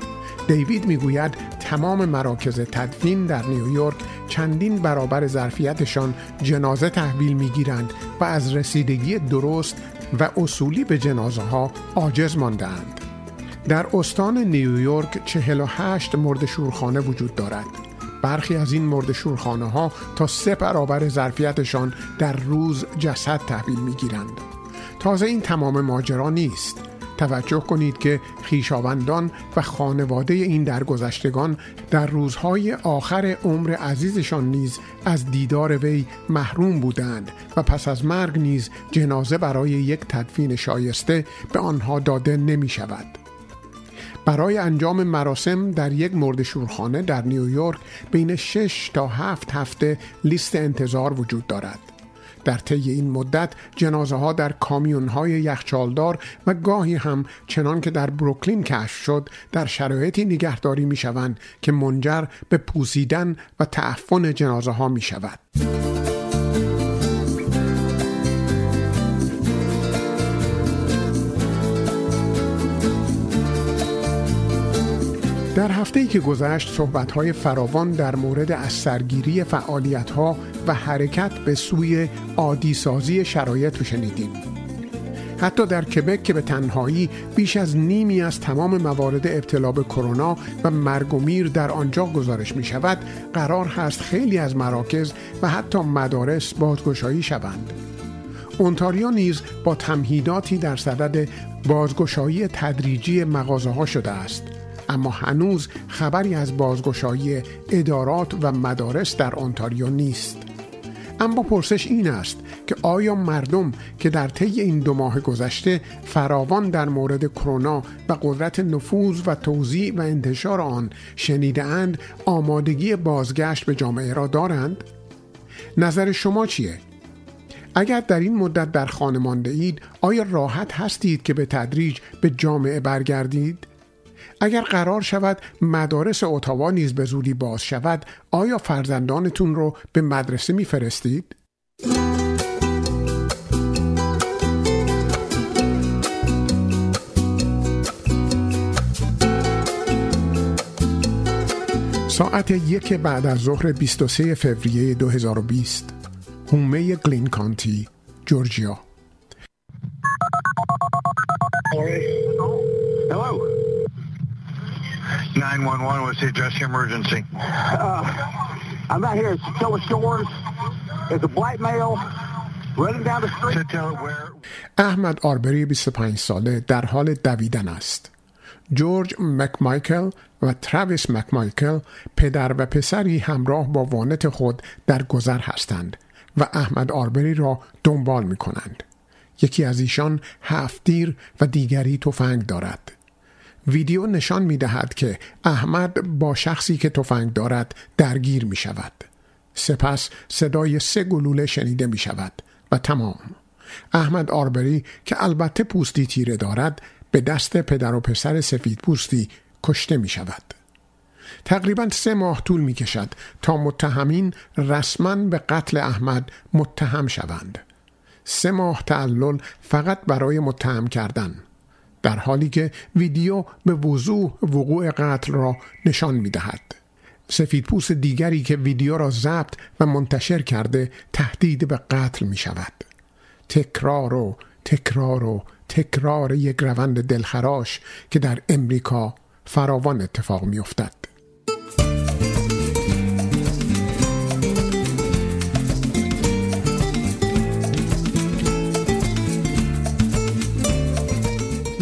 دیوید می‌گوید تمام مراکز تدفین در نیویورک چندین برابر ظرفیتشان جنازه تحویل می‌گیرند و از رسیدگی درست و اصولی به جنازه ها عاجز ماندهاند. در استان نیویورک 48 مرد شورخانه وجود دارد. برخی از این مرد شورخانه ها تا سه برابر ظرفیتشان در روز جسد تحویل می گیرند. تازه این تمام ماجرا نیست. توجه کنید که خیشاوندان و خانواده این درگذشتگان در روزهای آخر عمر عزیزشان نیز از دیدار وی محروم بودند و پس از مرگ نیز جنازه برای یک تدفین شایسته به آنها داده نمی شود. برای انجام مراسم در یک مرد شورخانه در نیویورک بین 6 تا 7 هفته لیست انتظار وجود دارد. در طی این مدت جنازه ها در کامیون های یخچالدار و گاهی هم چنان که در بروکلین کشف شد در شرایطی نگهداری می شوند که منجر به پوسیدن و تعفن جنازه ها می شود. در هفته که گذشت صحبت های فراوان در مورد از سرگیری فعالیت ها و حرکت به سوی عادی سازی شرایط رو شنیدیم. حتی در کبک که به تنهایی بیش از نیمی از تمام موارد ابتلا به کرونا و مرگ و میر در آنجا گزارش می شود قرار هست خیلی از مراکز و حتی مدارس بازگشایی شوند اونتاریو نیز با تمهیداتی در صدد بازگشایی تدریجی مغازه ها شده است اما هنوز خبری از بازگشایی ادارات و مدارس در اونتاریو نیست اما پرسش این است که آیا مردم که در طی این دو ماه گذشته فراوان در مورد کرونا و قدرت نفوذ و توزیع و انتشار آن شنیده اند آمادگی بازگشت به جامعه را دارند؟ نظر شما چیه؟ اگر در این مدت در خانه مانده اید آیا راحت هستید که به تدریج به جامعه برگردید؟ اگر قرار شود مدارس اتاوا نیز به زودی باز شود آیا فرزندانتون رو به مدرسه میفرستید؟ ساعت یک بعد از ظهر 23 فوریه 2020 هومه گلین کانتی جورجیا Hello. 911, what's the address of your emergency? Uh, I'm out here at Sola Shores. There's a black male running down the street. احمد آربری 25 ساله در حال دویدن است. جورج مکمایکل و تراویس مکمایکل پدر و پسری همراه با وانت خود در گذر هستند و احمد آربری را دنبال می کنند. یکی از ایشان هفت دیر و دیگری تفنگ دارد. ویدیو نشان می دهد که احمد با شخصی که تفنگ دارد درگیر می شود. سپس صدای سه گلوله شنیده می شود و تمام. احمد آربری که البته پوستی تیره دارد به دست پدر و پسر سفید پوستی کشته می شود. تقریبا سه ماه طول می کشد تا متهمین رسما به قتل احمد متهم شوند. سه ماه تعلل فقط برای متهم کردن در حالی که ویدیو به وضوح وقوع قتل را نشان می دهد. سفید پوست دیگری که ویدیو را ضبط و منتشر کرده تهدید به قتل می شود. تکرار و تکرار و تکرار یک روند دلخراش که در امریکا فراوان اتفاق می افتد.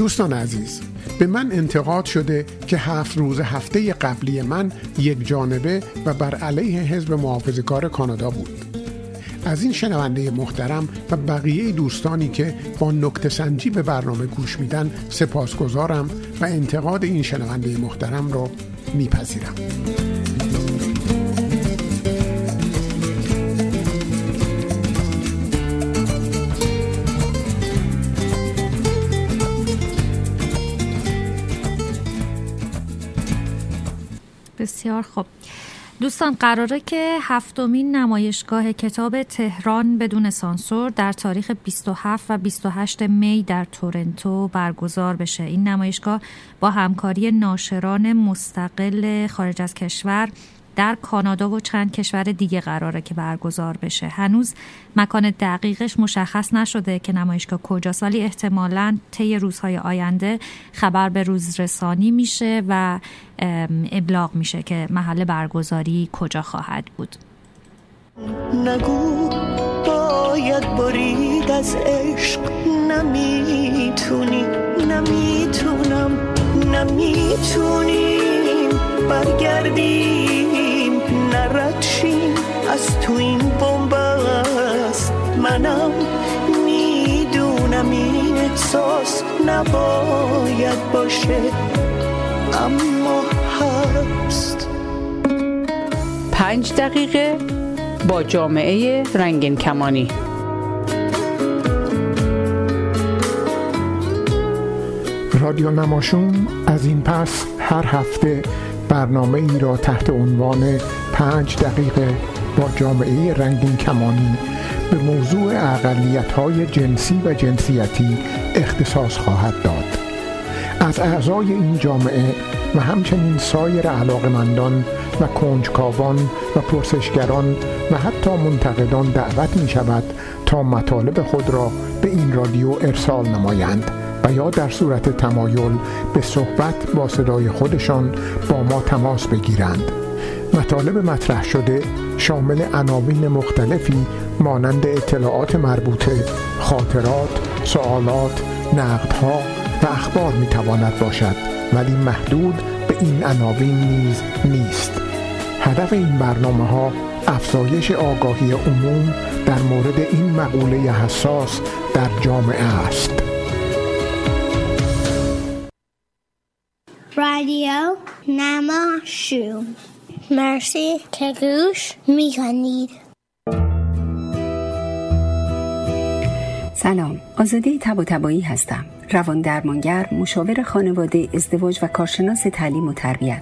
دوستان عزیز به من انتقاد شده که هفت روز هفته قبلی من یک جانبه و بر علیه حزب محافظ کار کانادا بود. از این شنونده محترم و بقیه دوستانی که با نکت سنجی به برنامه گوش میدن سپاسگزارم و انتقاد این شنونده محترم را میپذیرم. بسیار خوب. دوستان قراره که هفتمین نمایشگاه کتاب تهران بدون سانسور در تاریخ 27 و 28 می در تورنتو برگزار بشه. این نمایشگاه با همکاری ناشران مستقل خارج از کشور در کانادا و چند کشور دیگه قراره که برگزار بشه. هنوز مکان دقیقش مشخص نشده که نمایشگاه کجاست ولی احتمالا طی روزهای آینده خبر به روز رسانی میشه و ابلاغ میشه که محل برگزاری کجا خواهد بود. نگو باید برید از عشق نمی‌تونی نمی‌تونم نمی‌تونیم برگردیم نرد از تو این بمب است. منم می‌دونم این احساس نباید باشه اما هست. پنج دقیقه با جامعه رنگین کمانی. رادیو نماشون از این پس هر هفته برنامه ای را تحت عنوان پنج دقیقه با جامعه رنگین کمانی به موضوع اقلیت های جنسی و جنسیتی اختصاص خواهد داد. از اعضای این جامعه و همچنین سایر علاقمندان و کنجکاوان و پرسشگران و حتی منتقدان دعوت می شود تا مطالب خود را به این رادیو ارسال نمایند و یا در صورت تمایل به صحبت با صدای خودشان با ما تماس بگیرند. مطالب مطرح شده شامل عناوین مختلفی مانند اطلاعات مربوطه خاطرات سوالات نقدها و اخبار می‌تواند باشد ولی محدود به این عناوین نیز نیست. هدف این برنامه ها افزایش آگاهی عموم در مورد این مقوله حساس در جامعه است. رادیو نماشون مرسی که گوش می‌کنید. سلام آزاده تب و تبایی هستم. روان درمانگر مشاور خانواده ازدواج و کارشناس تعلیم و تربیت.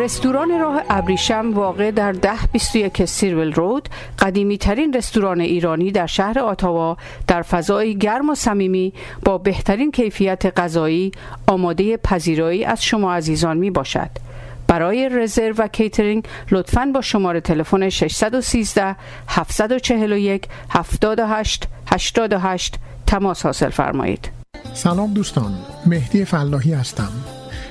رستوران راه ابریشم واقع در ده 21 سیرول رود قدیمی ترین رستوران ایرانی در شهر آتاوا در فضای گرم و صمیمی با بهترین کیفیت غذایی آماده پذیرایی از شما عزیزان می باشد. برای رزرو و کیترینگ لطفاً با شماره تلفن 613 741 78 88 تماس حاصل فرمایید. سلام دوستان مهدی فلاحی هستم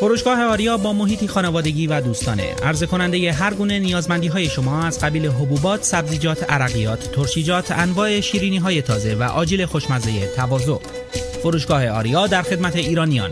فروشگاه آریا با محیطی خانوادگی و دوستانه عرضه کننده هر گونه نیازمندی های شما از قبیل حبوبات، سبزیجات، عرقیات، ترشیجات، انواع شیرینی های تازه و آجیل خوشمزه تواضع. فروشگاه آریا در خدمت ایرانیان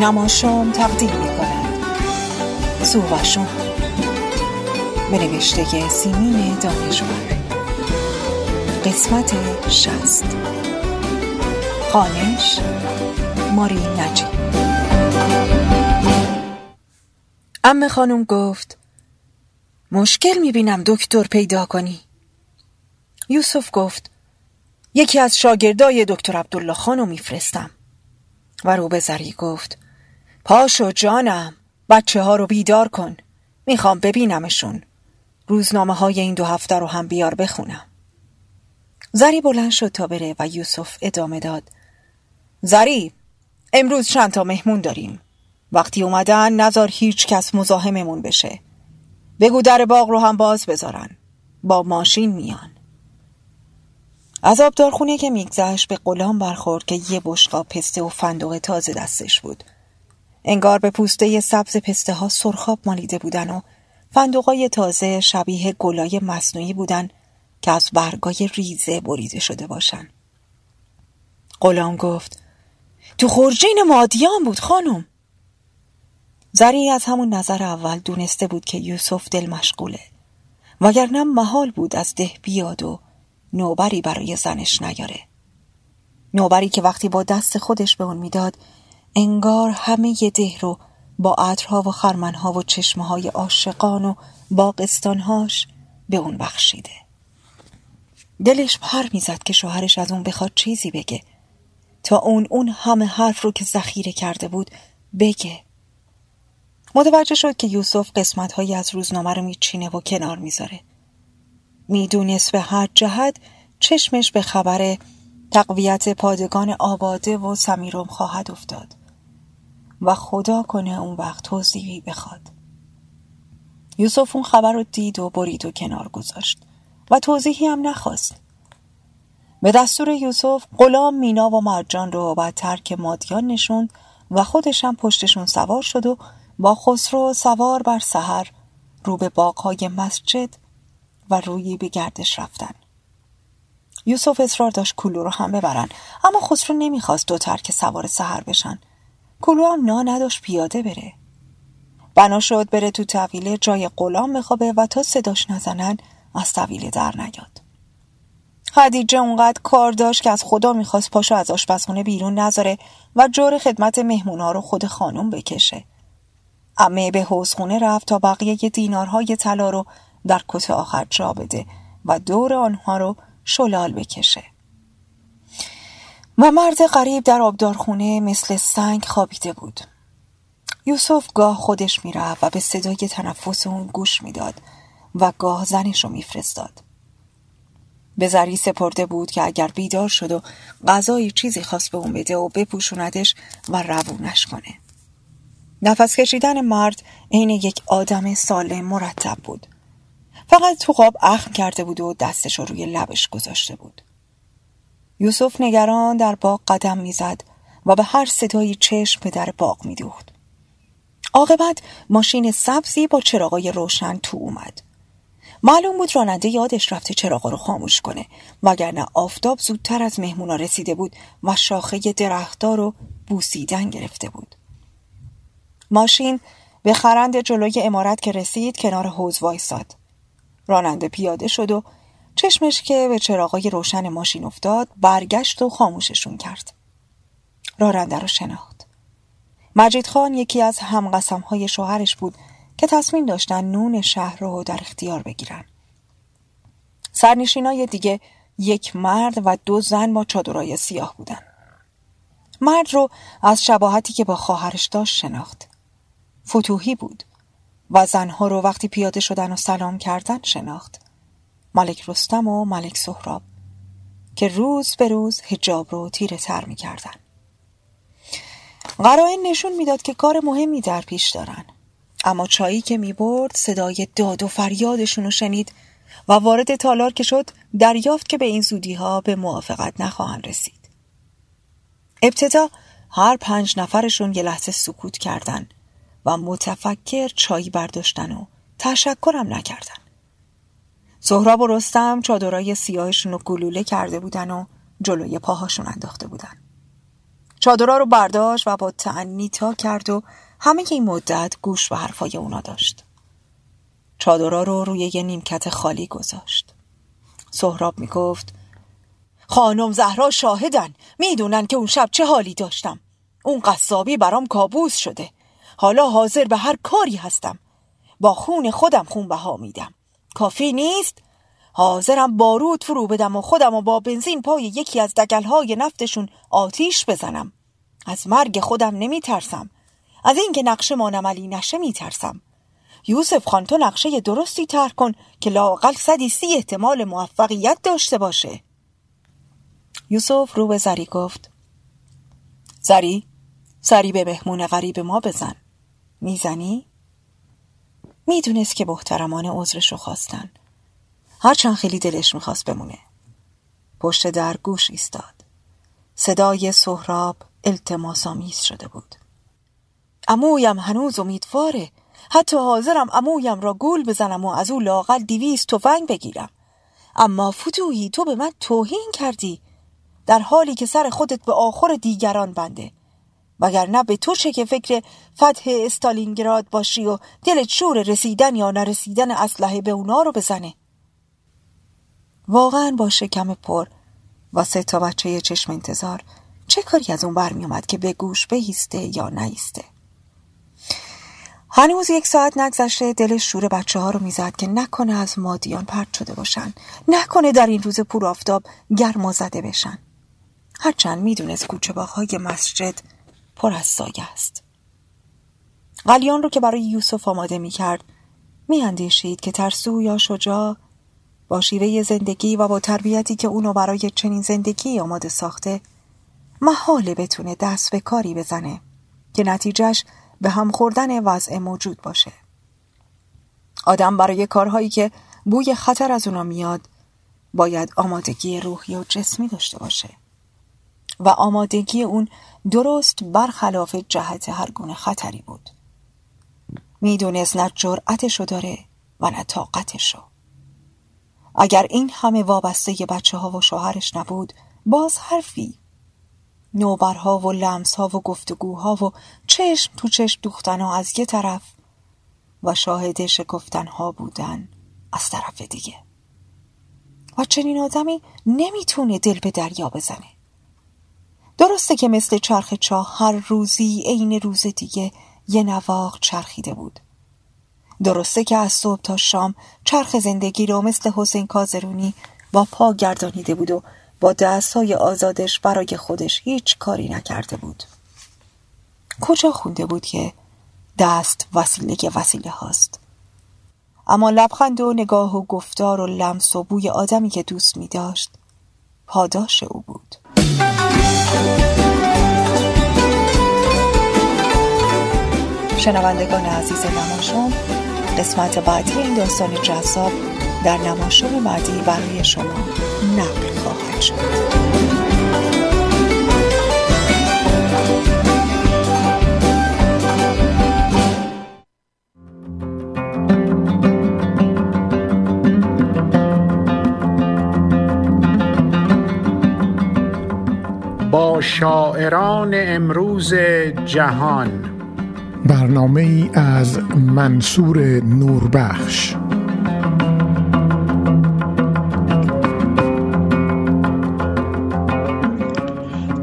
نماشوم تقدیم می کند سووشون به نوشته سیمین دانشور. قسمت شست خانش ماری نجی. ام خانم گفت مشکل می‌بینم دکتر پیدا کنی. یوسف گفت یکی از شاگردای دکتر عبدالله خانو میفرستم. و رو به زری گفت پاشو جانم بچه ها رو بیدار کن. می‌خوام ببینمشون. روزنامه های این دو هفته رو هم بیار بخونم. زری بلند شد تا بره و یوسف ادامه داد. زری امروز چند تا مهمون داریم. وقتی اومدن نظر هیچ کس مزاحممون بشه. بگو در باغ رو هم باز بذارن. با ماشین میان. از آبدارخونه که میگذشت به غلام برخورد که یه بشقا پسته و فندق تازه دستش بود. انگار به پوسته سبز پسته ها سرخاب مالیده بودن و فندقای تازه شبیه گلای مصنوعی بودن که از برگای ریزه بریده شده باشن. غلام گفت تو خورجین مادیان بود خانم. زری از همون نظر اول دونسته بود که یوسف دل مشغوله وگرنه محال بود از ده بیاد و نوبری برای زنش نیاره. نوبری که وقتی با دست خودش به اون می‌داد انگار همه ی ده رو با عطرها و خرمنها و چشمه های عاشقان و باقستانهاش به اون بخشیده. دلش پر می‌زد که شوهرش از اون بخواد چیزی بگه. تا اون اون همه حرف رو که ذخیره کرده بود بگه. متوجه شد که یوسف قسمت هایی از روزنامه رو میچینه و کنار می‌ذاره. می‌دونست به هر جهت چشمش به خبر تقویت پادگان آباده و سمیروم خواهد افتاد. و خدا کنه اون وقت توضیحی بخواد. یوسف اون خبر رو دید و برید و کنار گذاشت و توضیحی هم نخواست. به دستور یوسف غلام مینا و مرجان رو با ترک مادیان نشوند و خودش هم پشتشون سوار شد و با خسرو سوار بر سحر رو به باغهای مسجد و روی به گردش رفتن. یوسف اصرار داشت کلو رو هم ببرن اما خسرو نمی‌خواست دو ترک سوار سهر بشن. کلو هم نا نداشت پیاده بره. بنا شد بره تو طویله جای غلام بخوابه و تا صداش نزنن از طویله در نیاد. خدیجه اونقدر کار داشت که از خدا می‌خواست پاشو از آشپزخونه بیرون نذاره و جور خدمت مهمونا رو خود خانم بکشه. امه به حوزخونه رفت تا بقیه دینارهای طلا رو در کت آخر جا بده و دور آنها رو شلال بکشه. و مرد غریب در آبدارخونه مثل سنگ خوابیده بود. یوسف گاه خودش می‌رفت و به صدای تنفس اون گوش می‌داد و گاه زنش رو میفرستاد. به زری سپرده بود که اگر بیدار شد و غذایی چیزی خواست به اون بده و بپوشوندش و روونش کنه. نفس کشیدن مرد عین یک آدم سالم مرتب بود. فقط تو خواب اخم کرده بود و دستش رو روی لبش گذاشته بود. یوسف نگران در باغ قدم می‌زد و به هر صدایی چشم به در باغ میدوخت. عاقبت ماشین سبزی با چراغای روشن تو اومد. معلوم بود راننده یادش رفته چراغا رو خاموش کنه وگرنه آفتاب زودتر از مهمونا رسیده بود و شاخه درختار رو بوسیدن گرفته بود. ماشین به خرند جلوی امارت که رسید کنار حوز وایساد. راننده پیاده شد و چشمش که به چراغای روشن ماشین افتاد برگشت و خاموششون کرد. راننده رو شناخت. مجید خان یکی از همقسم های شوهرش بود که تصمیم داشتن نون شهر رو در اختیار بگیرن. سرنشینای دیگه یک مرد و دو زن با چادرای سیاه بودن. مرد رو از شباهتی که با خواهرش داشت شناخت. فتوحی بود و زنها رو وقتی پیاده شدن و سلام کردن شناخت. ملک رستم و ملک سهراب که روز به روز هجاب رو تیره تر می کردن. قرائن نشون می‌داد که کار مهمی در پیش دارن. اما چایی که می برد صدای داد و فریادشون رو شنید و وارد تالار که شد دریافت که به این زودی ها به موافقت نخواهند رسید. ابتدا هر پنج نفرشون یه لحظه سکوت کردند و متفکر چای برداشتن و تشکرم نکردن. سهراب و رستم چادرای سیاهشون رو گلوله کرده بودن و جلوی پاهاشون انداخته بودن. چادرها رو برداشت و با تعنی تا کرد و همه این مدت گوش به حرفای اونا داشت. چادرها رو روی یه نیمکت خالی گذاشت. سهراب می‌گفت خانم زهرا شاهدن. می‌دونن که اون شب چه حالی داشتم. اون قصابی برام کابوس شده. حالا حاضر به هر کاری هستم. با خون خودم خون بها میدم. کافی نیست؟ حاضرم بارود فرو بدم و خودم و با بنزین پای یکی از دگلهای نفتشون آتیش بزنم. از مرگ خودم نمی ترسم از اینکه نقشه ما نملی نشه می ترسم یوسف خان تو نقشه درستی تر کن که لاقل صدی سی احتمال موفقیت داشته باشه. یوسف رو به زری گفت. زری؟ سری به مهمون غریب ما بزن. می‌زنی؟ می‌دونست که محترمان عذرش رو خواستن. هرچند خیلی دلش می‌خواست بمونه. پشت در گوش ایستاد. صدای سهراب التماسامیز شده بود. امویم هنوز امیدواره. حتی حاضرم امویم را گول بزنم و از او لاقل دیویست تفنگ بگیرم. اما فتوهی تو به من توهین کردی. در حالی که سر خودت به آخر دیگران بنده. وگرنه به تو چه که فکر فتح استالینگراد باشی و دلت شور رسیدن یا نرسیدن اسلحه به اونا رو بزنه. واقعا با شکم پر و سه تا بچه چشم انتظار چه کاری از اون برمی اومد که به گوش بهیسته یا نیسته هنوز یک ساعت نگذشته دلش شور بچه ها رو می‌زد که نکنه از مادیان پرت شده باشن. نکنه در این روز پور آفتاب گرما زده بشن. هرچند می‌دونست کوچه های مسجد پر از سایه است. قلیان رو که برای یوسف آماده می کرد می اندیشید که ترسو یا شجاع با شیوه زندگی و با تربیتی که اونو برای چنین زندگی آماده ساخته محاله بتونه دست به کاری بزنه که نتیجهش به هم خوردن وضع موجود باشه. آدم برای کارهایی که بوی خطر از اونا میاد باید آمادگی روحی و جسمی داشته باشه. و آمادگی اون درست برخلاف جهت هر گونه خطری بود. می‌دونست نه جرأتشو داره و نه طاقتشو. اگر این همه وابسته بچه ها و شوهرش نبود باز حرفی. نوبرها و لمسها و گفتگوها و چشم تو چشم دوختن ها از یه طرف و شاهد شکفتنها بودن از طرف دیگه. و چنین آدمی نمی‌تونه دل به دریا بزنه. درسته که مثل چرخ چاه هر روزی عین روز دیگه یه نواق چرخیده بود. درسته که از صبح تا شام چرخ زندگی رو مثل حسین کازرونی با پا گردانیده بود و با دستهای آزادش برای خودش هیچ کاری نکرده بود. کجا خونده بود که دست وسیله وسیله هاست؟ اما لبخند و نگاه و گفتار و لمس و بوی آدمی که دوست می داشت پاداش او بود. شنوندگان عزیز نماشوم قسمت بعدی این داستان جذاب در نماشوم بعدی برای شما نقل خواهد شد. با شاعران امروز جهان. برنامه ای از منصور نوربخش.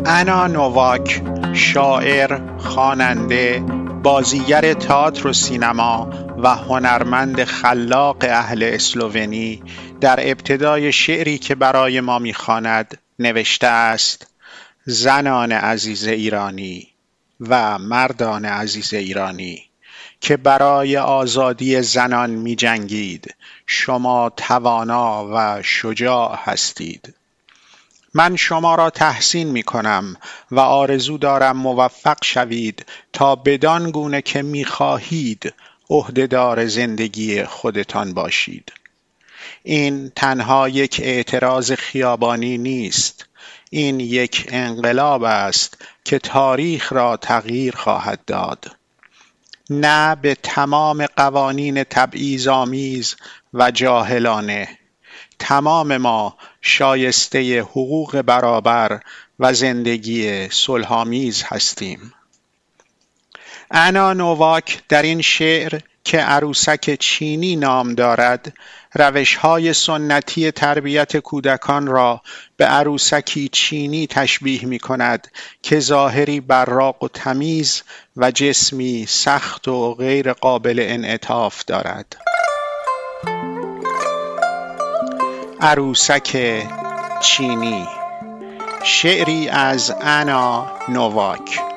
انا نوواک شاعر، خواننده، بازیگر تئاتر و سینما و هنرمند خلاق اهل اسلوونی در ابتدای شعری که برای ما می‌خواند نوشته است. زنان عزیز ایرانی و مردان عزیز ایرانی که برای آزادی زنان می جنگید شما توانا و شجاع هستید. من شما را تحسین می کنم و آرزو دارم موفق شوید تا بدان گونه که می خواهید عهدهدار زندگی خودتان باشید. این تنها یک اعتراض خیابانی نیست. این یک انقلاب است که تاریخ را تغییر خواهد داد. نه به تمام قوانین تبعیض‌آمیز و جاهلانه. تمام ما شایسته حقوق برابر و زندگی صلحآمیز هستیم. انا نوواک در این شعر که عروسک چینی نام دارد روشهای سنتی تربیت کودکان را به عروسکی چینی تشبیه می کند که ظاهری براق و تمیز و جسمی سخت و غیر قابل انعطاف دارد. عروسک چینی شعری از انا نوواک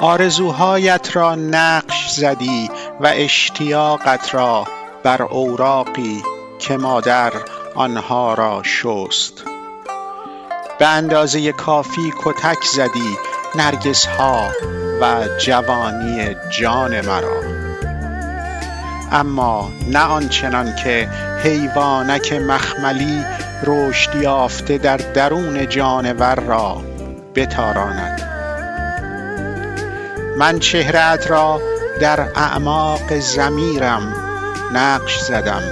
آرزوهایت را نقش زدی و اشتیاقت را بر اوراقی که مادر آنها را شست. به اندازه کافی کتک زدی نرگس ها و جوانی جان مرا. اما نه آنچنان که حیوانک مخملی رشد یافته در درون جانور را بتاراند. من چهرت را در اعماق زمیرم نقش زدم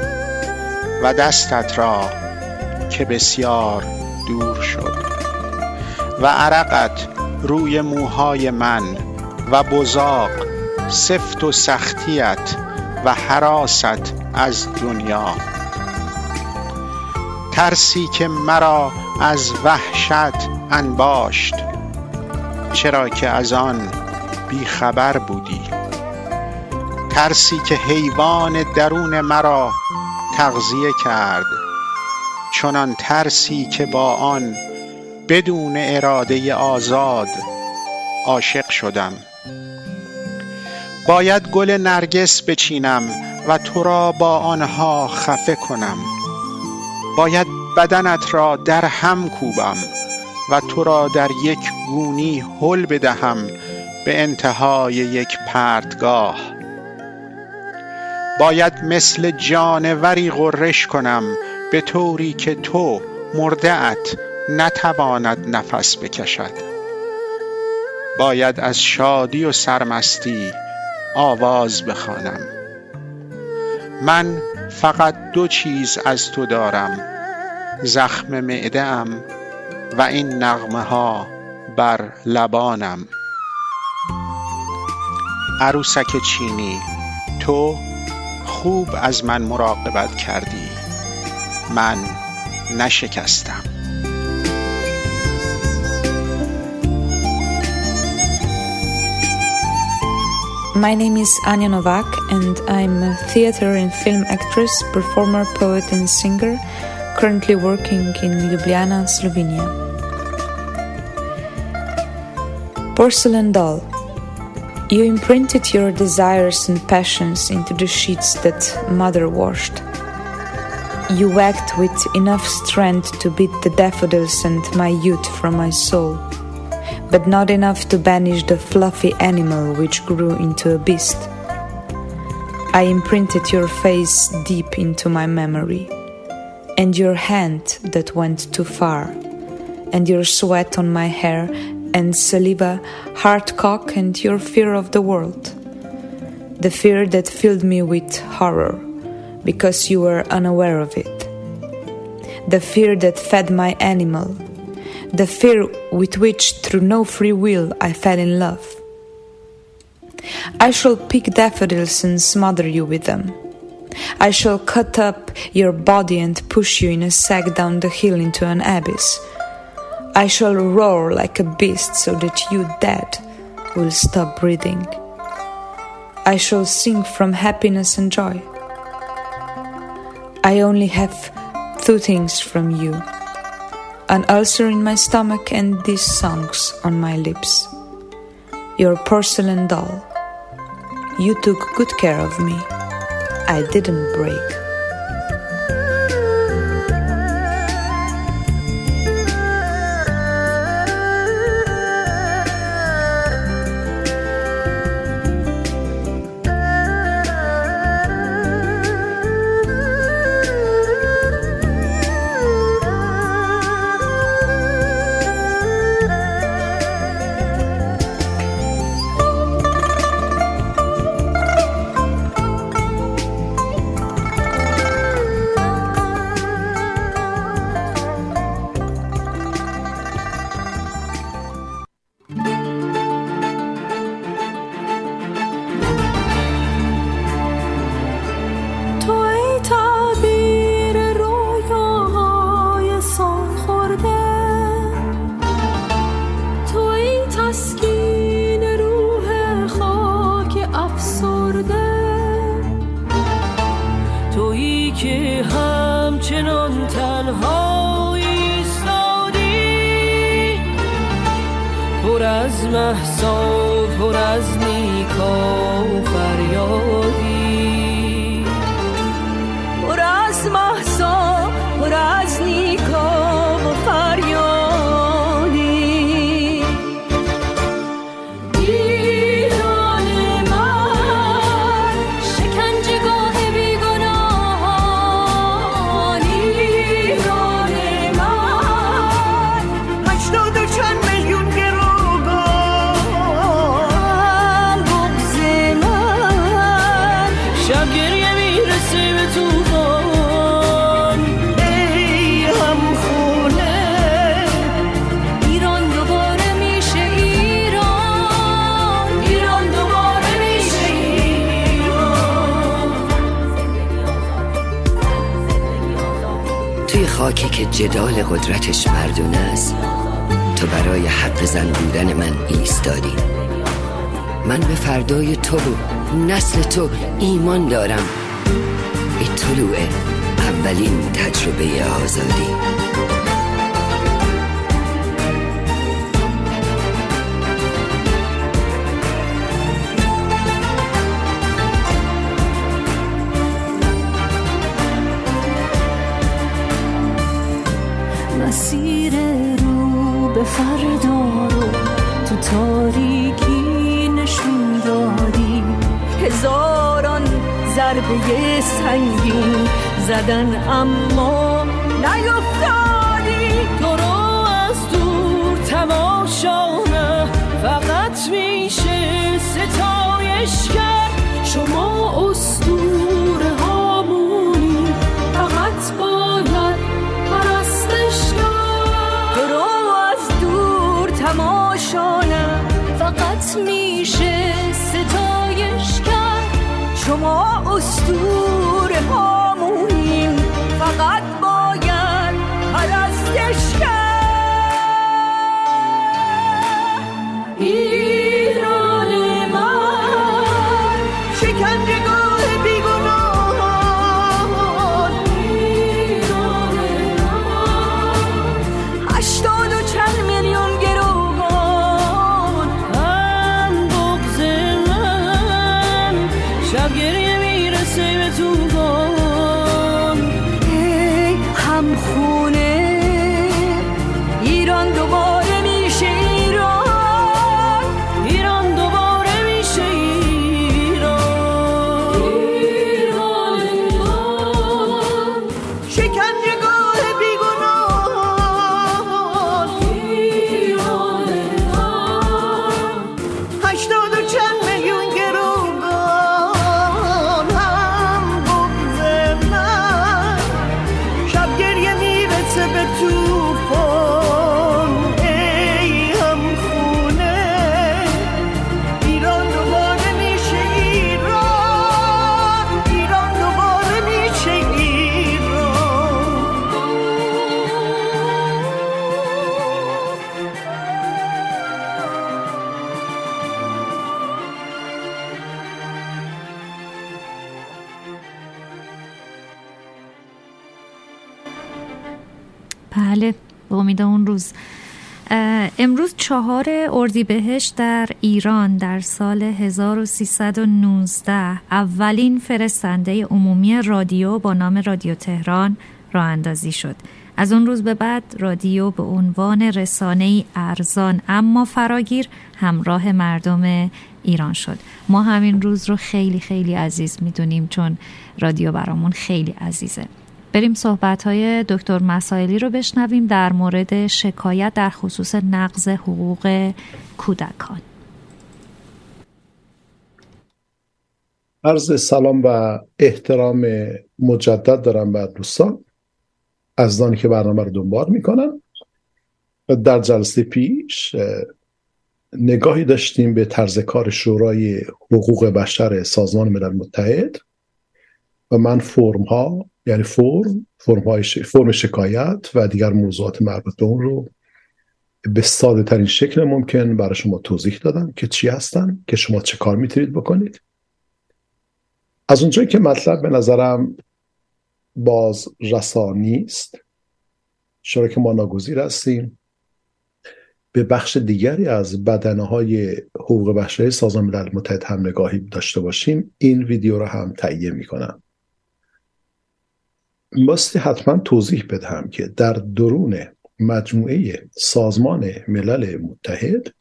و دستت را که بسیار دور شد و عرقت روی موهای من و بزاق سفت و سختیت و حراست از دنیا. ترسی که مرا از وحشت انباشت چرا که از آن بیخبر بودی. ترسی که حیوان درون مرا تغذیه کرد چنان ترسی که با آن بدون اراده آزاد عاشق شدم. باید گل نرگس بچینم و تو را با آنها خفه کنم. باید بدنت را در هم کوبم و تو را در یک گونی حل بدهم به انتهای یک پرتگاه. باید مثل جانوری غرش کنم به طوری که تو مردهت نتواند نفس بکشد. باید از شادی و سرمستی آواز بخوانم. من فقط دو چیز از تو دارم زخم معده و این نغمه ها بر لبانم. عروسک چینی تو خوب از من مراقبت کردی من نشکستم My name is Anya Novak, and I'm a theater and film actress, performer, poet, and singer, currently working in Ljubljana, Slovenia. Porcelain Doll You imprinted your desires and passions into the sheets that mother washed. You worked with enough strength to beat the daffodils and my youth from my soul but not enough to banish the fluffy animal which grew into a beast. I imprinted your face deep into my memory, and your hand that went too far, and your sweat on my hair, and saliva, heart cock, and your fear of the world. The fear that filled me with horror because you were unaware of it. The fear that fed my animal the fear with which, through no free will, I fell in love. I shall pick daffodils and smother you with them. I shall cut up your body and push you in a sack down the hill into an abyss. I shall roar like a beast so that you, dead, will stop breathing. I shall sing from happiness and joy. I only have two things from you an ulcer in my stomach, and these songs on my lips. Your porcelain doll. You took good care of me. I didn't break. جدال قدرتش مردونه است. تو برای حق زن بودن من ایستادی. من به فردای تو و نسل تو ایمان دارم. ای طلوع اولین تجربه آزادی. فردا رو تو تاریکی نشون دادی. هزاران ضربه سنگین زدن اما نیفتادی. تو رو از دور تماشا نه فقط میشه ستایش کرد. شما استوره میشه ستایش کرد. شما استور هامونیم بله امید اون روز. امروز چهار اردیبهشت در ایران در سال 1319 اولین فرستنده عمومی رادیو با نام رادیو تهران راه اندازی شد. از اون روز به بعد رادیو به عنوان رسانه ارزان اما فراگیر همراه مردم ایران شد. ما همین روز رو خیلی خیلی عزیز می‌دونیم چون رادیو برامون خیلی عزیزه. بریم صحبت های دکتر مسائلی رو بشنویم در مورد شکایت در خصوص نقض حقوق کودکان. عرض سلام و احترام مجدد دارم بر دوستان از دانی که برنامه رو دنبال می‌کنن. در جلسه پیش نگاهی داشتیم به طرز کار شورای حقوق بشر سازمان ملل متحد و من فرم ها یعنی فرم فرم, فرم شکایت و دیگر موضوعات مربوط به اون رو به ساده ترین شکل ممکن برای شما توضیح دادم که چی هستن که شما چه کار می‌تونید بکنید. از اونجایی که مطلب به نظرم باز رسانی است چرا که ما ناگزیر هستیم. به بخش دیگری از بدنه های حقوق بشری سازمان ملل متحد هم نگاهی داشته باشیم این ویدیو رو هم تهیه می‌کنم. باستی حتما توضیح بدهم که در درون مجموعه سازمان ملل متحد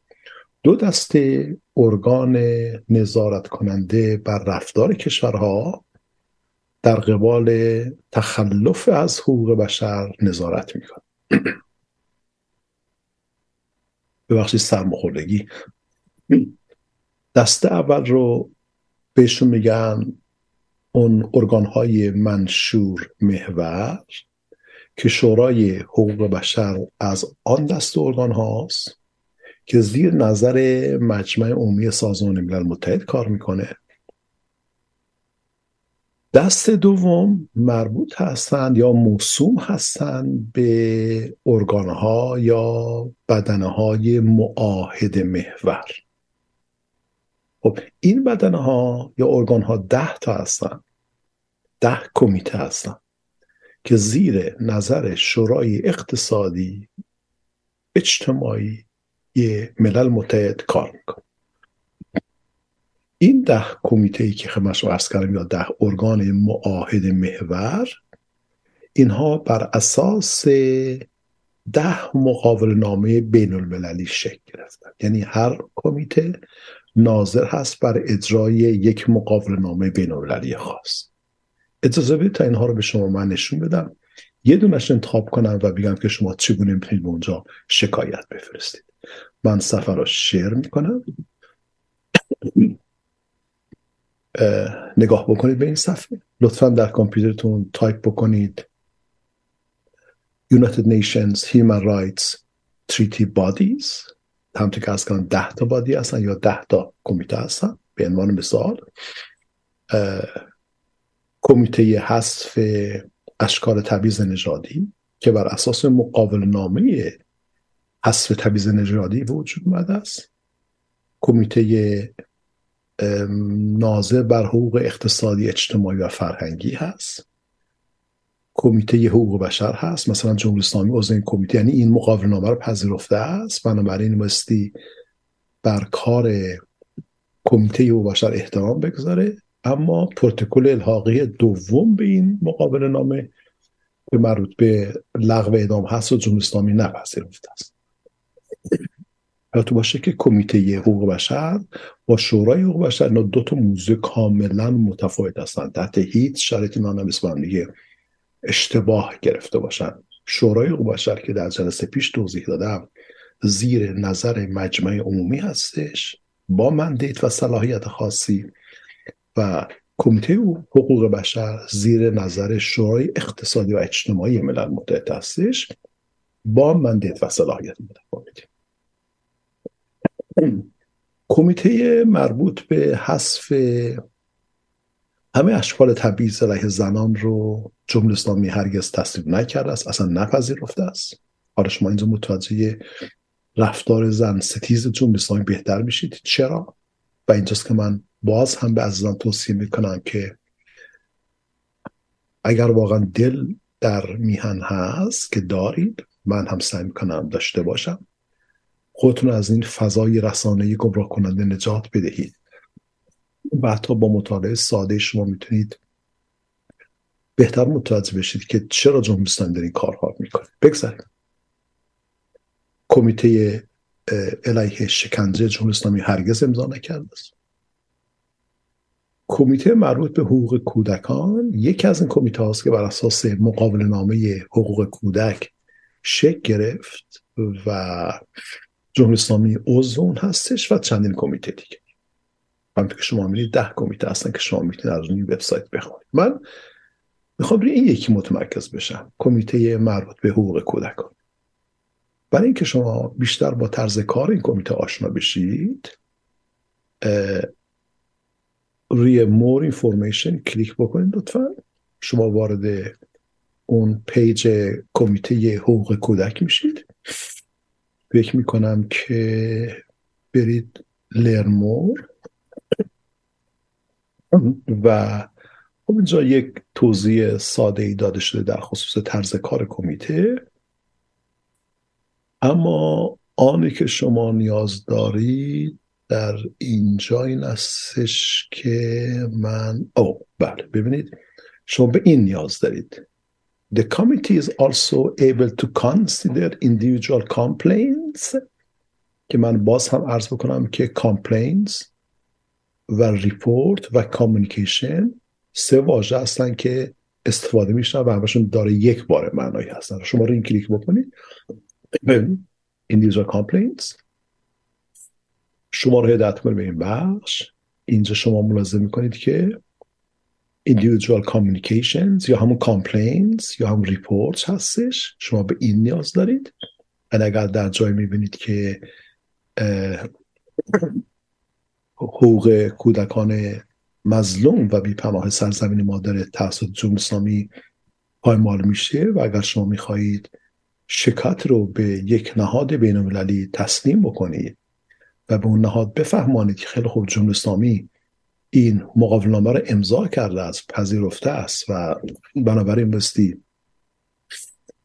دو دسته ارگان نظارت کننده بر رفتار کشورها در قبال تخلف از حقوق بشر نظارت میکن ببخشید سرمخوردگی دسته اول رو بهشون میگن اون ارگان های منشور محور که شورای حقوق بشر از آن دست ارگان هاست که زیر نظر مجمع عمومی سازمان ملل متحد کار می‌کنه. دست دوم مربوط هستند یا موسوم هستند به ارگان ها یا بدنه های معاهد محور. خب این بدنه ها یا ارگان ها ده تا هستن. ده کمیته هستن که زیر نظر شورای اقتصادی اجتماعی ملل متحد کار می‌کنه. این ده کمیته ای که خدمتشون عرض کردم یا ده ارگان معاهد محور اینها بر اساس ده مقابل نامه بین المللی شکل گرفتن. یعنی هر کمیته ناظر هست بر اجرای یک مقابل نامه بین خاص. اجازه بدید تا اینها رو به شما من نشون بدم. یه دونش انتخاب کنم و بگم که شما چگونه می‌تونید اونجا شکایت بفرستید. من سفر رو شیر می‌کنم. نگاه بکنید به این صفحه. لطفا در کامپیوترتون تایپ بکنید. United Nations Human Rights Treaty Bodies. همطور که از کنم ده تا بادی هستن یا ده تا کمیته هستن به عنوان مثال کمیته حذف اشکال تبعیض نژادی که بر اساس مقابل نامه حذف تبعیض نژادی وجود اومده است. کمیته ناظر بر حقوق اقتصادی اجتماعی و فرهنگی هست. کمیته حقوق بشر هست مثلا جمهوری اسلامی عضو این کمیته. یعنی این مقابل نامه رو پذیرفته است. بنابراین بایستی بر کار کمیته حقوق بشر احترام بگذاره. اما پروتکل الحاقی دوم به این مقابل نامه به مربوط به لغو اعدام هست و جمهوری اسلامی نپذیرفته است. تو باشه که کمیته حقوق بشر با شورای حقوق بشر اینا دو تا موضوع کاملا متفاوت هستند تحت هیچ شرایطی اینا دیگه اشتباه گرفته باشن. شورای حقوق بشر که در جلسه پیش توضیح دادم زیر نظر مجمع عمومی هستش. با مندیت و صلاحیت خاصی و کمیته حقوق بشر زیر نظر شورای اقتصادی و اجتماعی ملل متحد هستش. با مندیت و صلاحیت متفاوتی کمیته مربوط به حذف همه اشکال تبعیض علیه زنان رو جمهوری اسلامی هرگز تصدیق نکرده است اصلا نپذیرفته است. حالا شما اینجا متوجه رفتار زن ستیز جمهوری اسلامی بهتر میشید. چرا؟ و اینجاست که من باز هم به عزیزان توصیه می‌کنم که اگر واقعا دل در میهن هست که دارید من هم سعی می‌کنم داشته باشم. خودتون از این فضای رسانه گمراه کننده نجات بدهید. و حتی با مطالعه ساده شما می‌تونید بهتر متوجه بشید که چرا جمهوری اسلامی این کارها می‌کنه. بگذاریم. کمیته علیه شکنجه جمهوری اسلامی هرگز امضا نکرده است. کمیته مربوط به حقوق کودکان یکی از این کمیته هاست که بر اساس مقابل نامه حقوق کودک شکل گرفت و جمهوری اسلامی هستش و چندین کمیته دیگه. همونطور که شما می‌دید ده کمیته هستن که شما می‌تونید از روی وبسایت بخونید. من می‌خوام روی این یکی متمرکز بشم کمیته مربوط به حقوق کودکان. برای اینکه شما بیشتر با طرز کار این کمیته آشنا بشید روی more information کلیک بکنید لطفا. شما وارد اون page کمیته حقوق کودک میشید. فکر می‌کنم که برید لرمور و خب اینجا یک توضیح ساده ای داده شده در خصوص طرز کار کمیته. اما آنی که شما نیاز دارید در اینجا این استش که من او بله ببینید. شما به این نیاز دارید. The committee is also able to consider individual complaints. که من باز هم عرض بکنم که complaints و report و communication سه واژه هستن که استفاده میشن و همشون دارای یک بار معنایی هستن. شما رو این کلیک بکنید. Individual complaints. شما رو هدایت کنید به این بخش. اینجا شما ملاحظه می‌کنید که individual communications یا همون complaints یا همون reports هستش. شما به این نیاز دارید. و اگر در جای می‌بینید که حقوق کودکان مظلوم و بیپناه سرزمین مادر توسط جمهوری اسلامی پایمال میشه و اگر شما می‌خواهید شکایت رو به یک نهاد بین المللی تسلیم بکنید و به اون نهاد بفهمانید که خیلی خوب جمهوری اسلامی این مقاولنامه رو امضا کرده است پذیرفته است و بنابراین بستی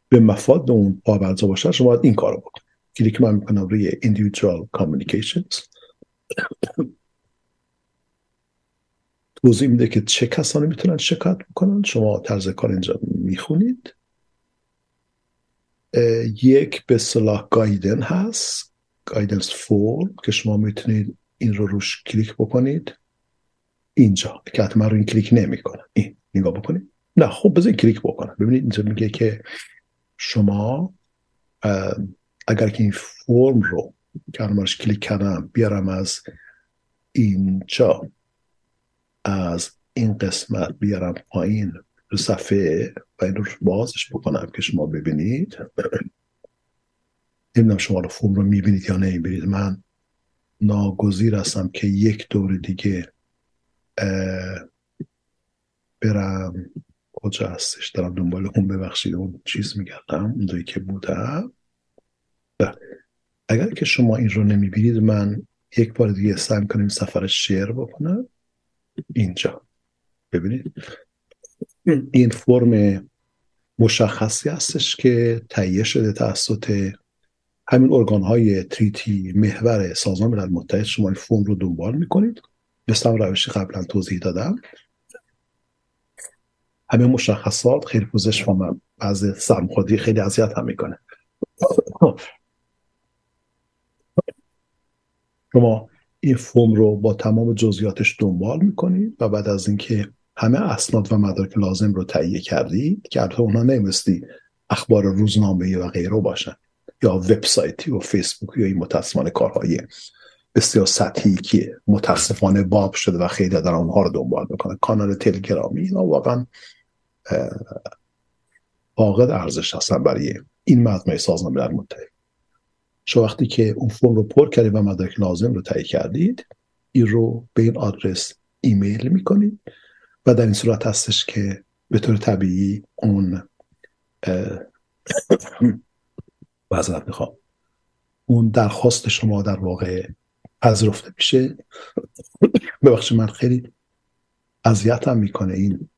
به مفاد اون پابرزا باشه شما باید این کار رو بکنید. کلیک من می‌کنم روی individual communications. توضیح میده که چه کسانی می‌تونن شکایت بکنن؟ شما طرز کار اینجا می‌خونید. یک به صلاح گایدن هست. guidance for که شما می‌تونید این رو روش کلیک بکنید. اینجا که حتما رو این کلیک نمی‌کنه. این نگاه بکنید. نه خب بذارید کلیک بکنم ببینید اینجا میگه که شما اگر که این فرم رو که کلیک کردم بیارم از اینجا. از این قسمت بیارم پایین رو صفحه و این رو بازش بکنم که شما ببینید. نمی‌دونم شما رو فوم رو می‌بینید یا نمی‌بینید. من ناگزیر هستم که یک دور دیگه برم. کجا هستش؟ دارم دنبال اون. ببخشید اون چیز میگردم. اون دوی که بودم. بله. اگر که شما این رو نمی‌بینید من یک بار دیگه سعی کنیم سفر شعر بکنم. اینجا. ببینید. این فرم مشخصی هستش که تهیه شده توسط همین ارگان های تریتی محور سازمان ملل متحد. شما این فرم رو دنبال می‌کنید. مثل روشی قبلا توضیح دادم. همه مشخصات خیلی پوزش و من. بعض سرمخوردی خیلی اذیت هم می‌کنه. شما این فرم رو با تمام جزئیاتش دنبال می‌کنید و بعد از اینکه همه اسناد و مدارک لازم رو تهیه کردید که البته اونها نمیستی اخبار روزنامه و غیره باشن یا وبسایتی و فیسبوک یا این متاسفانه کارهای بسیار سطحی که متاسفانه باب شده و خیلی در اونها رو دنبال می‌کنه کانال تلگرامی اینا واقعا فاقد ارزش هستن برای این مجموعه سازمان ملل متحد. شما وقتی که اون فرم رو پر کردید و مدارک لازم رو تهیه کردید این رو به این آدرس ایمیل می‌کنید و در این صورت هستش که به طور طبیعی اون وزنت می‌خوام اون درخواست شما در واقع پذیرفته میشه. ببخشید من خیلی اذیتم می‌کنه این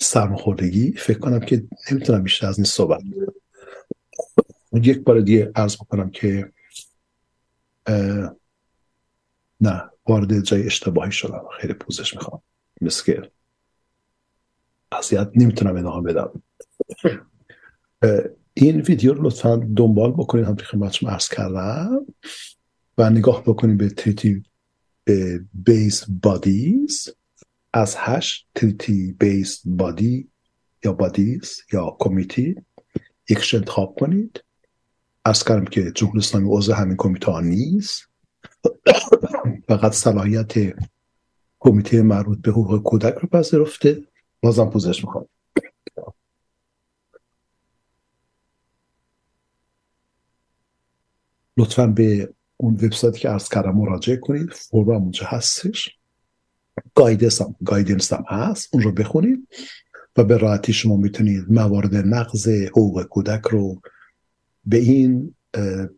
سرماخوردگی. فکر کنم که نمی‌تونم بیشتر از این صحبت یک بار دیگه عرض بکنم که نه وارد جای اشتباهی شدم. خیلی پوزش می‌خوام. مثل که اذیت نمی‌تونم ادامه بدم. این ویدیو رو لطفا دنبال بکنید. هم خدمتتون عرض کردم. و نگاه بکنید به treaty-based bodies از هش treaty-based body یا بادیز یا کمیتی یکش انتخاب کنید. ارز کردم که جمهوری اسلامی عضو همین کمیته ها نیست. فقط صلاحیت کمیته مربوط به حقوق کودک رو پذیرفته. بازم پوزش می‌خوام. لطفا به اون وبسایتی که ارز کردم مراجعه کنید. فرم اونجا هستش. guidance هم, guidance هم هست. اون رو بخونید و به راحتی شما می‌تونید موارد نقض حقوق کودک رو به این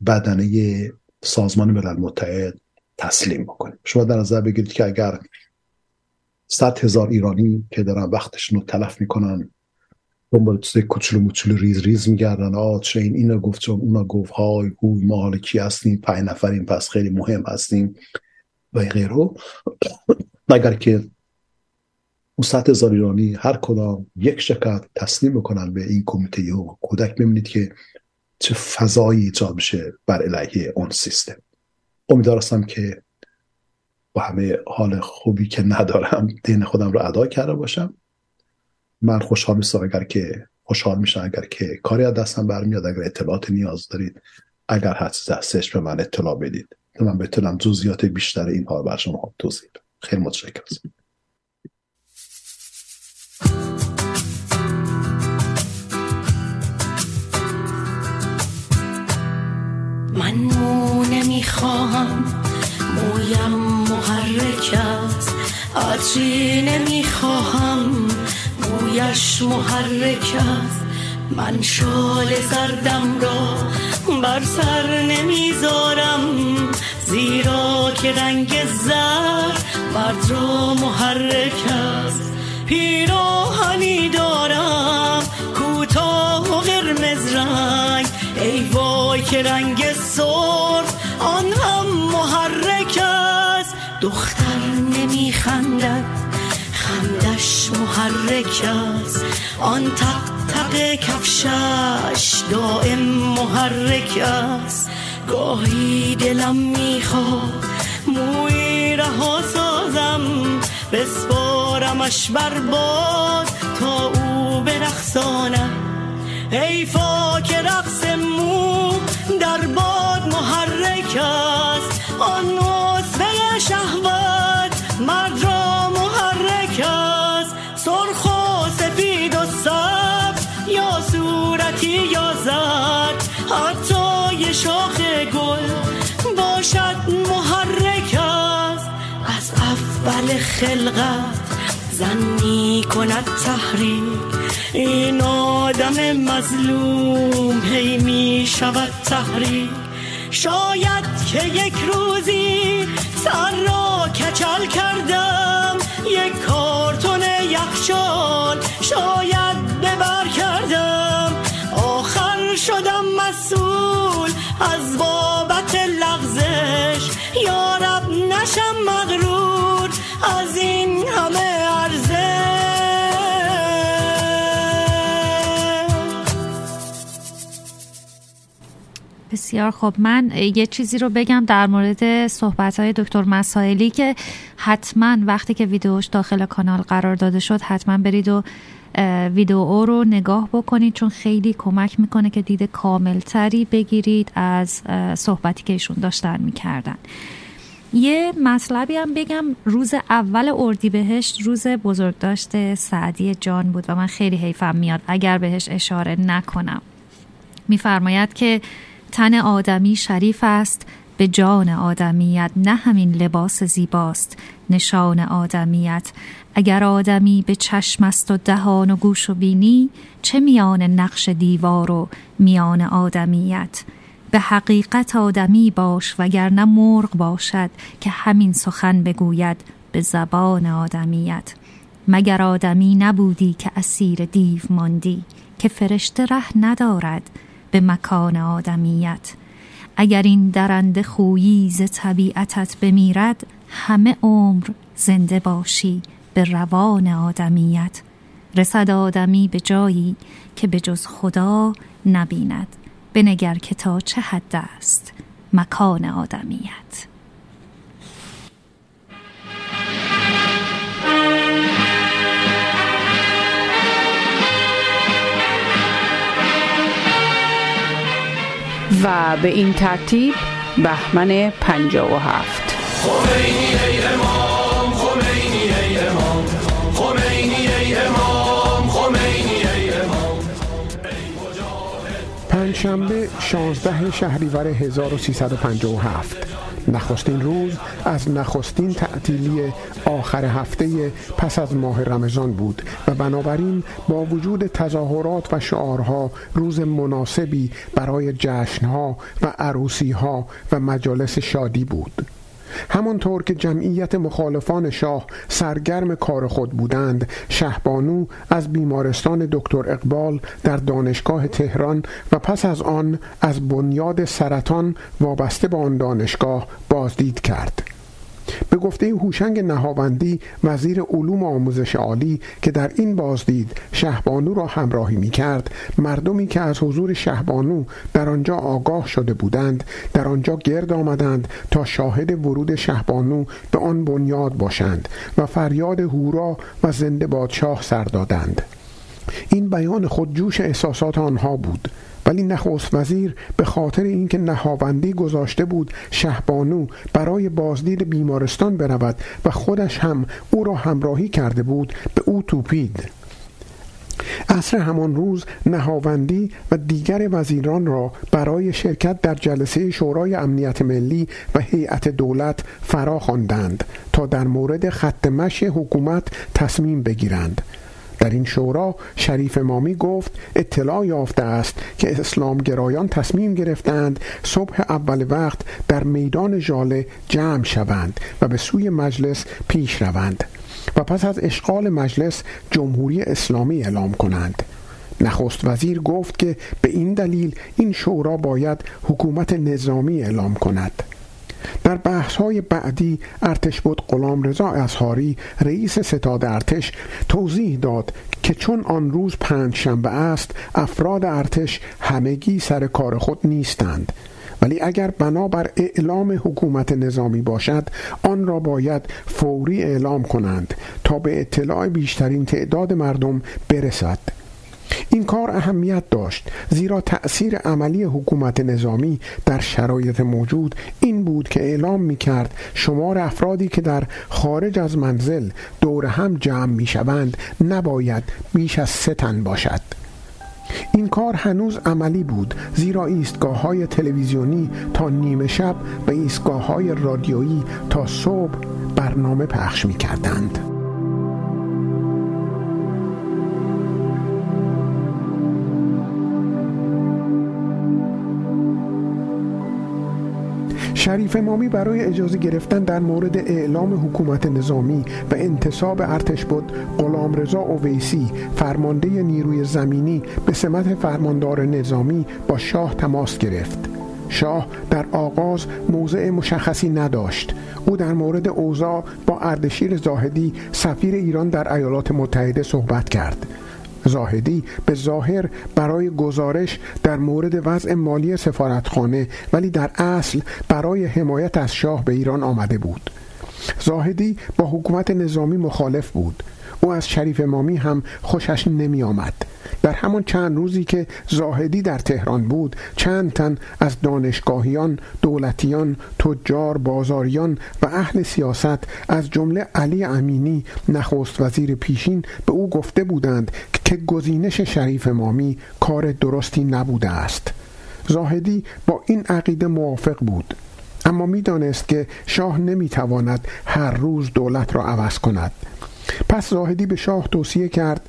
بدنه سازمان ملل متحد تسلیم بکنید شما در نظر بگیرید که اگر صد هزار ایرانی که دارن وقتشون رو تلف می‌کنن دنبال چیز کوچولو موچولو ریز ریز میگردن آه چه این اینا گفت چون اونا گفت های گوی ما حالا کی هستیم پنج نفریم پس خیلی مهم هستیم و غیره. اگر که اون صد هزار ایرانی هر کدام یک شکل تسلیم بکنن به این کمیته حقوق کودک ببینید که چه فضایی ایجاد بشه بر علیه اون سیستم. امیدوارم که با همه حال خوبی که ندارم دین خودم رو ادا کرده باشم. من خوشحال میشم اگر که خوشحال میشم اگر که کاری از دستم برمیاد اگر اطلاعات نیاز دارید اگر چیز هستش به من اطلاع بدید. من بتونم جزئیات بیشتر اینها بر شما توضیح بدم. خیلی متشکرم. من مو نمی‌خواهم مویم محرک است. عطری نمی‌خواهم مویش محرک است. من شال زردم را بر سر نمی‌ذارم. زیرا که رنگ زر مرد را محرک است. پیراهنی دارم. کوتاه و قرمز رنگ ای وای که رنگ سرخ آن هم محرک است. دختر نمیخندد خندش محرک است. آن تق تق کفشش دائم محرک است. گاهی دلم می‌خواد موی رها سازم بسپارمش بر باد تا او برخصانم حیفا که رقص در باد محرک است. آن نطفه شهوت مرد را محرک است. سرخ و سفید و سبز یا صورتی یا زرد. حتی شاخ گل باشد محرک است. از اول خلقت زن می کند تحریک. این آدم مظلوم هی می شود تحریک. شاید که یک روزی سر را کچل کردم. یک کارتون یخچال شاید ببر کردم. آخر شدم مسئول از بابت لغزش. یارب نشم مغرور. بسیار خب من یه چیزی رو بگم در مورد صحبت های دکتر مسائلی که حتما وقتی که ویدیوش داخل کانال قرار داده شد حتما برید و ویدیو رو نگاه بکنید چون خیلی کمک می‌کنه که دید کاملتری بگیرید از صحبتی که ایشون داشتن می‌کردن. یه مطلبی هم بگم روز اول اردیبهشت روز بزرگداشت سعدی جان بود و من خیلی حیفم میاد اگر بهش اشاره نکنم. میفرماید که تن آدمی شریف است به جان آدمیت نه همین لباس زیباست. نشان آدمیت اگر آدمی به چشم است و دهان و گوش و بینی چه میان نقش دیوار و میان آدمیت؟ به حقیقت آدمی باش وگرنه مرغ باشد که همین سخن بگوید به زبان آدمیت. مگر آدمی نبودی که اسیر دیو ماندی که فرشته ره ندارد به مکان آدمیت. اگر این درنده خویی ز طبیعتت بمیرد همه عمر زنده باشی به روان آدمیت. رسد آدمی به جایی که به جز خدا نبیند. بنگر که تا چه حد است مکان آدمیت. و به این ترتیب بهمن پنجا و هفت. خمینی ای امام خمینی ای امام. خمینی ای امام خمینی ای امام. پنجشنبه 16 شهریور 1357 نخستین روز از نخستین تعطیلی آخر هفته پس از ماه رمضان بود و بنابراین با وجود تظاهرات و شعارها روز مناسبی برای جشنها و عروسیها و مجالس شادی بود. همانطور که جمعیت مخالفان شاه سرگرم کار خود بودند شهبانو از بیمارستان دکتر اقبال در دانشگاه تهران و پس از آن از بنیاد سرطان وابسته به آن دانشگاه بازدید کرد. به گفته هوشنگ نهاوندی وزیر علوم آموزش عالی که در این بازدید شهبانو را همراهی می کرد مردمی که از حضور شهبانو در آنجا آگاه شده بودند در آنجا گرد آمدند تا شاهد ورود شهبانو به آن بنیاد باشند و فریاد هورا و زنده بادشاه سر دادند. این بیان خود جوش احساسات آنها بود. ولی نخست وزیر به خاطر اینکه نهاوندی گذاشته بود شهبانو برای بازدید بیمارستان برود و خودش هم او را همراهی کرده بود به او توپید. عصر همان روز نهاوندی و دیگر وزیران را برای شرکت در جلسه شورای امنیت ملی و هیئت دولت فرا خواندند تا در مورد خط مشی حکومت تصمیم بگیرند. در این شورا شریف مامی گفت اطلاع یافته است که اسلام گرایان تصمیم گرفتند صبح اول وقت در میدان ژاله جمع شوند و به سوی مجلس پیش روند و پس از اشغال مجلس جمهوری اسلامی اعلام کنند. نخست وزیر گفت که به این دلیل این شورا باید حکومت نظامی اعلام کند. در بحث های بعدی ارتش بود غلام رضا اظهاری رئیس ستاد ارتش توضیح داد که چون آن روز پنج شنبه است افراد ارتش همگی سر کار خود نیستند. ولی اگر بنابر اعلام حکومت نظامی باشد آن را باید فوری اعلام کنند تا به اطلاع بیشترین تعداد مردم برسد. این کار اهمیت داشت زیرا تأثیر عملی حکومت نظامی در شرایط موجود این بود که اعلام می کرد شمار افرادی که در خارج از منزل دور هم جمع می شوند نباید بیش از سه تن باشد این کار هنوز عملی بود زیرا ایستگاه های تلویزیونی تا نیمه شب و ایستگاه های رادیویی تا صبح بر برنامه پخش می کردند. شریف امامی برای اجازه گرفتن در مورد اعلام حکومت نظامی و انتصاب ارتش بود غلام رضا اویسی فرمانده نیروی زمینی به سمت فرماندار نظامی با شاه تماس گرفت. شاه در آغاز موضع مشخصی نداشت. او در مورد اوضاع با اردشیر زاهدی سفیر ایران در ایالات متحده صحبت کرد. زاهدی به ظاهر برای گزارش در مورد وضع مالی سفارتخانه ولی در اصل برای حمایت از شاه به ایران آمده بود. زاهدی با حکومت نظامی مخالف بود. او از شریف امامی هم خوشش نمی آمد در همان چند روزی که زاهدی در تهران بود چند تن از دانشگاهیان دولتیان تجار بازاریان و اهل سیاست از جمله علی امینی نخست وزیر پیشین به او گفته بودند که گزینش شریف امامی کار درستی نبوده است. زاهدی با این عقیده موافق بود اما می‌دانست که شاه نمی‌تواند هر روز دولت را عوض کند. پس زاهدی به شاه توصیه کرد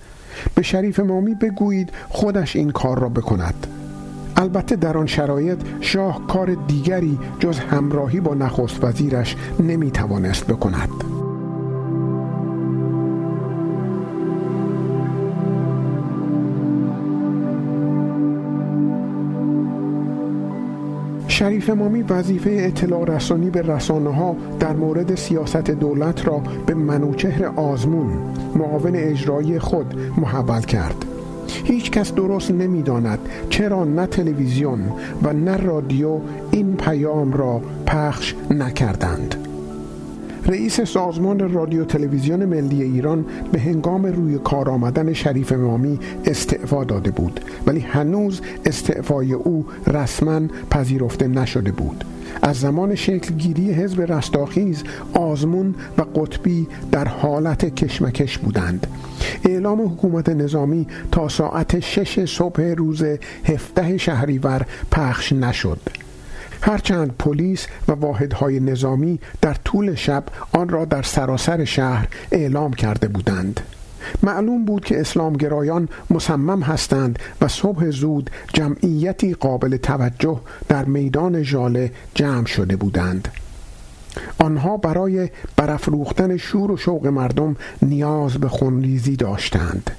به شریف مامی بگویید خودش این کار را بکند. البته در آن شرایط شاه کار دیگری جز همراهی با نخست وزیرش نمی توانست بکند. شریف امامی وظیفه اطلاع رسانی به رسانه ها در مورد سیاست دولت را به منوچهر آزمون معاون اجرایی خود محول کرد. هیچ کس درست نمی‌داند چرا نه تلویزیون و نه رادیو این پیام را پخش نکردند. رئیس سازمان رادیو تلویزیون ملی ایران به هنگام روی کار آمدن شریف امامی استعفا داده بود. ولی هنوز استعفای او رسما پذیرفته نشده بود. از زمان شکلگیری حزب رستاخیز آزمون و قطبی در حالت کشمکش بودند. اعلام حکومت نظامی تا ساعت شش صبح روز هفته شهریور پخش نشد. هرچند پلیس و واحدهای نظامی در طول شب آن را در سراسر شهر اعلام کرده بودند. معلوم بود که اسلامگرایان مصمم هستند و صبح زود جمعیتی قابل توجه در میدان ژاله جمع شده بودند. آنها برای برافروختن شور و شوق مردم نیاز به خونریزی داشتند.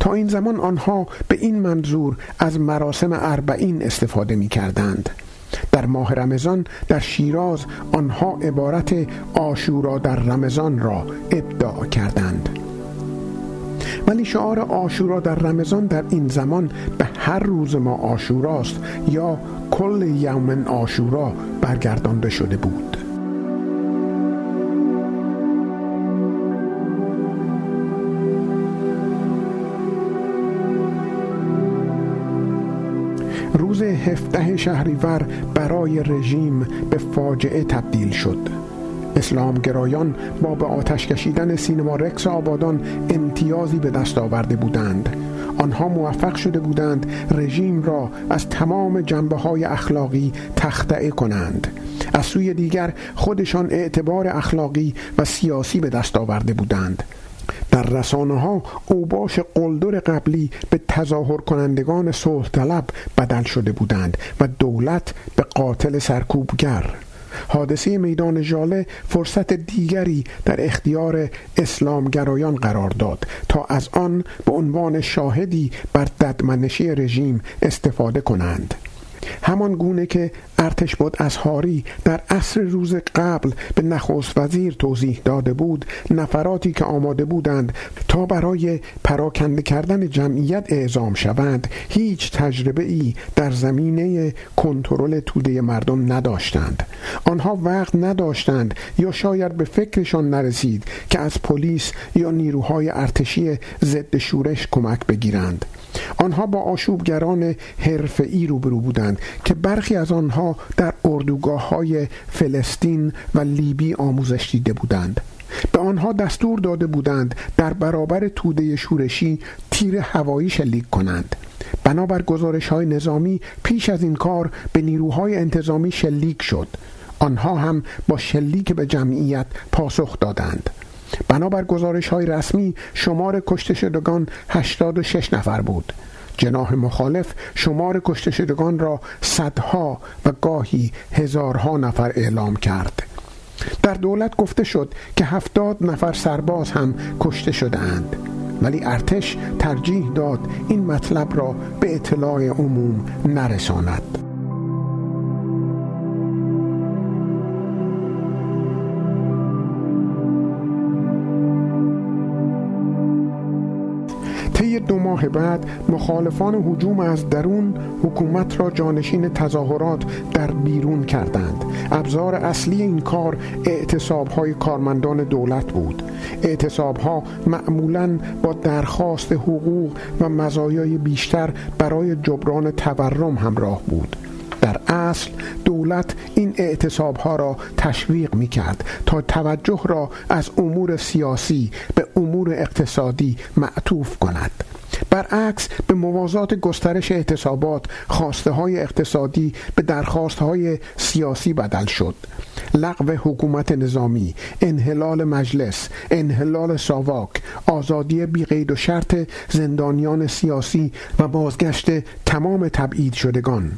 تا این زمان آنها به این منظور از مراسم اربعین استفاده می کردند در ماه رمضان در شیراز آنها عبارت آشورا در رمضان را ابداع کردند. ولی شعار آشورا در رمضان در این زمان به هر روز ما آشوراست یا کل یوم آشورا برگردانده شده بود. روز هفته شهریور برای رژیم به فاجعه تبدیل شد. اسلامگرایان با به آتش کشیدن سینما رکس آبادان امتیازی به دست آورده بودند. آنها موفق شده بودند رژیم را از تمام جنبه های اخلاقی تخطعه کنند. از سوی دیگر خودشان اعتبار اخلاقی و سیاسی به دست آورده بودند. در رسانه ها اوباش قلدر قبلی به تظاهر کنندگان صلح طلب بدل شده بودند و دولت به قاتل سرکوبگر. حادثه میدان ژاله فرصت دیگری در اختیار اسلامگرایان قرار داد تا از آن به عنوان شاهدی بر ددمنشی رژیم استفاده کنند. همان گونه که ارتش بود از هاری در عصر روز قبل به نخست وزیر توضیح داده بود نفراتی که آماده بودند تا برای پراکنده کردن جمعیت اعزام شوند هیچ تجربه ای در زمینه کنترل توده مردم نداشتند. آنها وقت نداشتند یا شاید به فکرشان نرسید که از پلیس یا نیروهای ارتشی ضد شورش کمک بگیرند. آنها با آشوبگران حرفه‌ای روبرو بودند که برخی از آنها در اردوگاه های فلسطین و لیبی آموزش دیده بودند. به آنها دستور داده بودند در برابر توده شورشی تیر هوایی شلیک کنند. بنابر گزارش های نظامی پیش از این کار به نیروهای انتظامی شلیک شد. آنها هم با شلیک به جمعیت پاسخ دادند. بنابر گزارش های رسمی شمار کشته شدگان 86 نفر بود. جناح مخالف شمار کشته شدگان را صدها و گاهی هزارها نفر اعلام کرد. در دولت گفته شد که هفتاد نفر سرباز هم کشته شدهاند. ولی ارتش ترجیح داد این مطلب را به اطلاع عموم نرساند. دو ماه بعد مخالفان هجوم از درون حکومت را جانشین تظاهرات در بیرون کردند. ابزار اصلی این کار اعتصاب های کارمندان دولت بود. اعتصاب ها معمولا با درخواست حقوق و مزایای بیشتر برای جبران تورم همراه بود. در اصل دولت این اعتصاب ها را تشویق می کرد تا توجه را از امور سیاسی به امور اقتصادی معطوف کند. برعکس به موازات گسترش اعتصابات خواسته های اقتصادی به درخواست های سیاسی بدل شد. لغو حکومت نظامی انحلال مجلس انحلال ساواک آزادی بیقید و شرط زندانیان سیاسی و بازگشت تمام تبعید شدگان.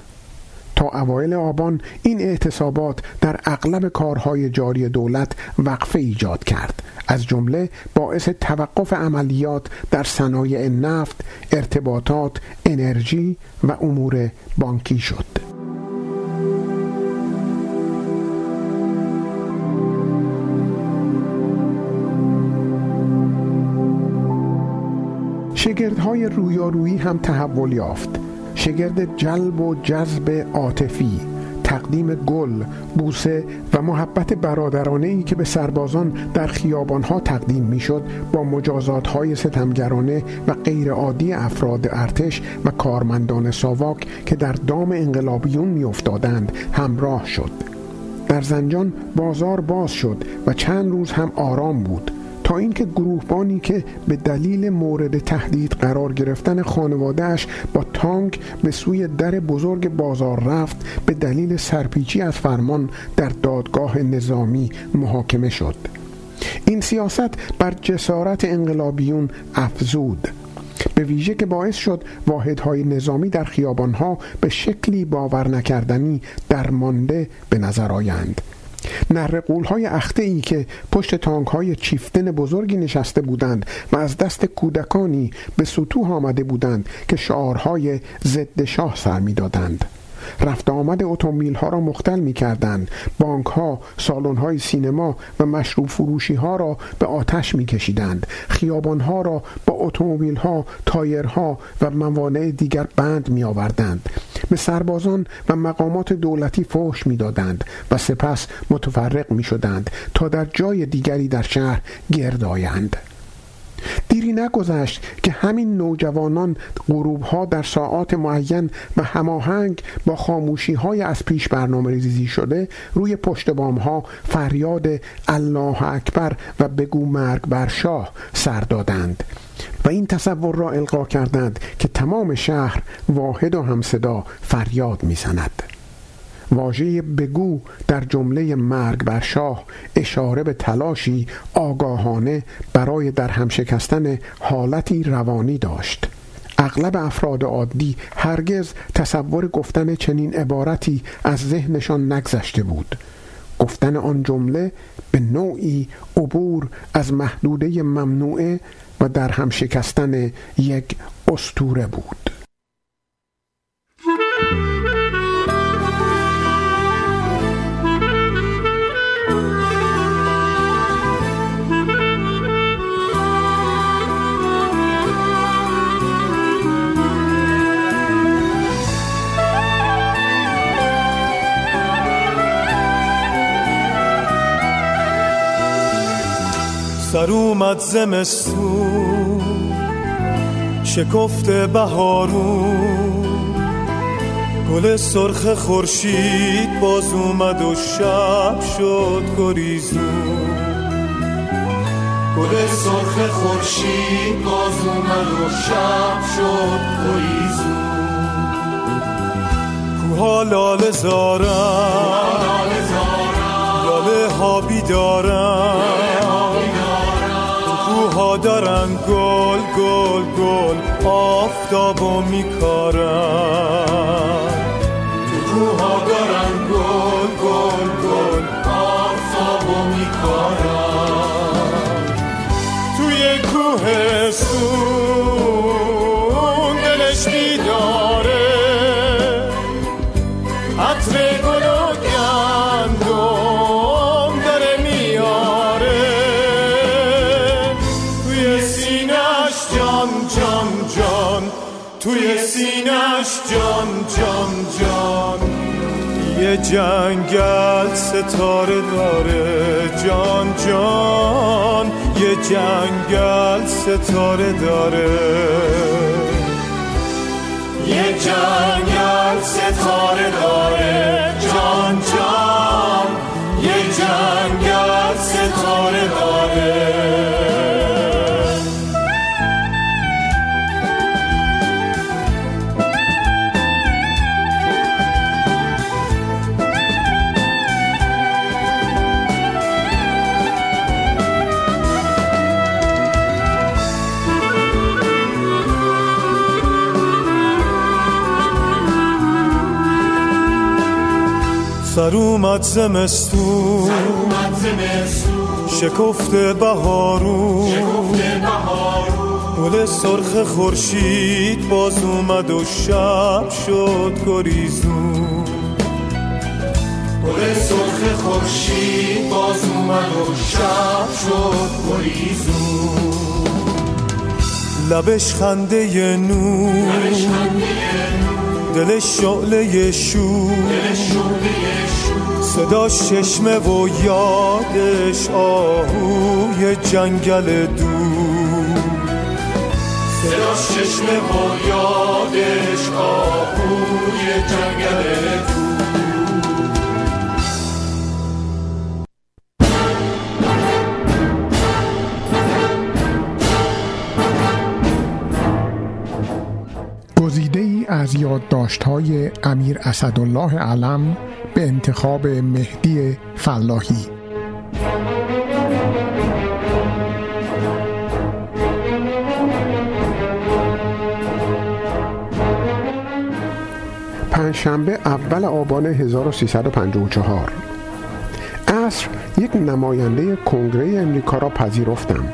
تا اوایل آبان این اعتصابات در اغلب کارهای جاری دولت وقفه ایجاد کرد از جمله باعث توقف عملیات در صنایع نفت، ارتباطات، انرژی و امور بانکی شد. شگردهای رویارویی هم تحول یافت شگرد جلب و جذب عاطفی تقدیم گل، بوسه و محبت برادرانه ای که به سربازان در خیابانها تقدیم می‌شد با مجازات های ستمگرانه و غیرعادی افراد ارتش و کارمندان ساواک که در دام انقلابیون میافتادند همراه شد. در زنجان بازار باز شد و چند روز هم آرام بود. اینکه گروهبانی که به دلیل مورد تهدید قرار گرفتن خانوادهش با تانک به سوی در بزرگ بازار رفت به دلیل سرپیچی از فرمان در دادگاه نظامی محاکمه شد. این سیاست بر جسارت انقلابیون افزود. به ویژه که باعث شد واحدهای نظامی در خیابانها به شکلی باور نکردنی درمانده به نظر آیند. نره های اخته ای که پشت تانک های چیفتن بزرگی نشسته بودند و از دست کودکانی به سطوح آمده بودند که شعارهای ضد شاه سر می‌دادند. رفت آمد اتومبیل ها را مختل می کردند بانک ها سالن های سینما و مشروب فروشی ها را به آتش می کشیدند خیابان ها را با اتومبیل ها تایرها و موانع دیگر بند می آوردند به سربازان و مقامات دولتی فوش می دادند و سپس متفرق می شدند تا در جای دیگری در شهر گرد آیند. دیری نگذشت که همین نوجوانان غروب ها در ساعات معین و هماهنگ با خاموشی های از پیش برنامه ریزی شده روی پشت بام ها فریاد الله اکبر و بگو مرگ بر شاه سر دادند و این تصور را القا کردند که تمام شهر واحد و همصدا فریاد می‌زند. واژه بگو در جمله مرگ بر شاه اشاره به تلاشی آگاهانه برای در هم شکستن حالتی روانی داشت. اغلب افراد عادی هرگز تصور گفتن چنین عبارتی از ذهنشان نگذشته بود. گفتن آن جمله به نوعی عبور از محدوده ممنوعه و در هم شکستن یک استوره بود. سر اومد زمستون. شکفت بهارون. گل سرخ خورشید باز اومد و شب شد گریزون. گل سرخ خورشید باز اومد و شب شد گریزون. کوها لاله زارن. دارن کوها دارن گل گل گل آفتابو میکارن. کوها دارن گل گل گل آفتابو میکارن. توی کوه سون جنگل ستاره داره. جان جان یه جنگل ستاره داره. یه جنگل ستاره داره. جان جان یه جنگل ستاره داره. اومد زمستون. شکفته بهارون. گل سرخ خورشید باز اومد و شب شد گریزون. گل سرخ خورشید باز اومد و شب شد گریزون. لبش خنده نور دلش شعله شور. صدا ششمه و یادش آهوی جنگل دور. صدا ششمه و یادش آهوی جنگل دور. ای از یادداشت های امیر اسدالله علم به انتخاب مهدی فلاحی. پنجشنبه اول آبان 1354 عصر یک نماینده کنگره امریکا را پذیرفتم.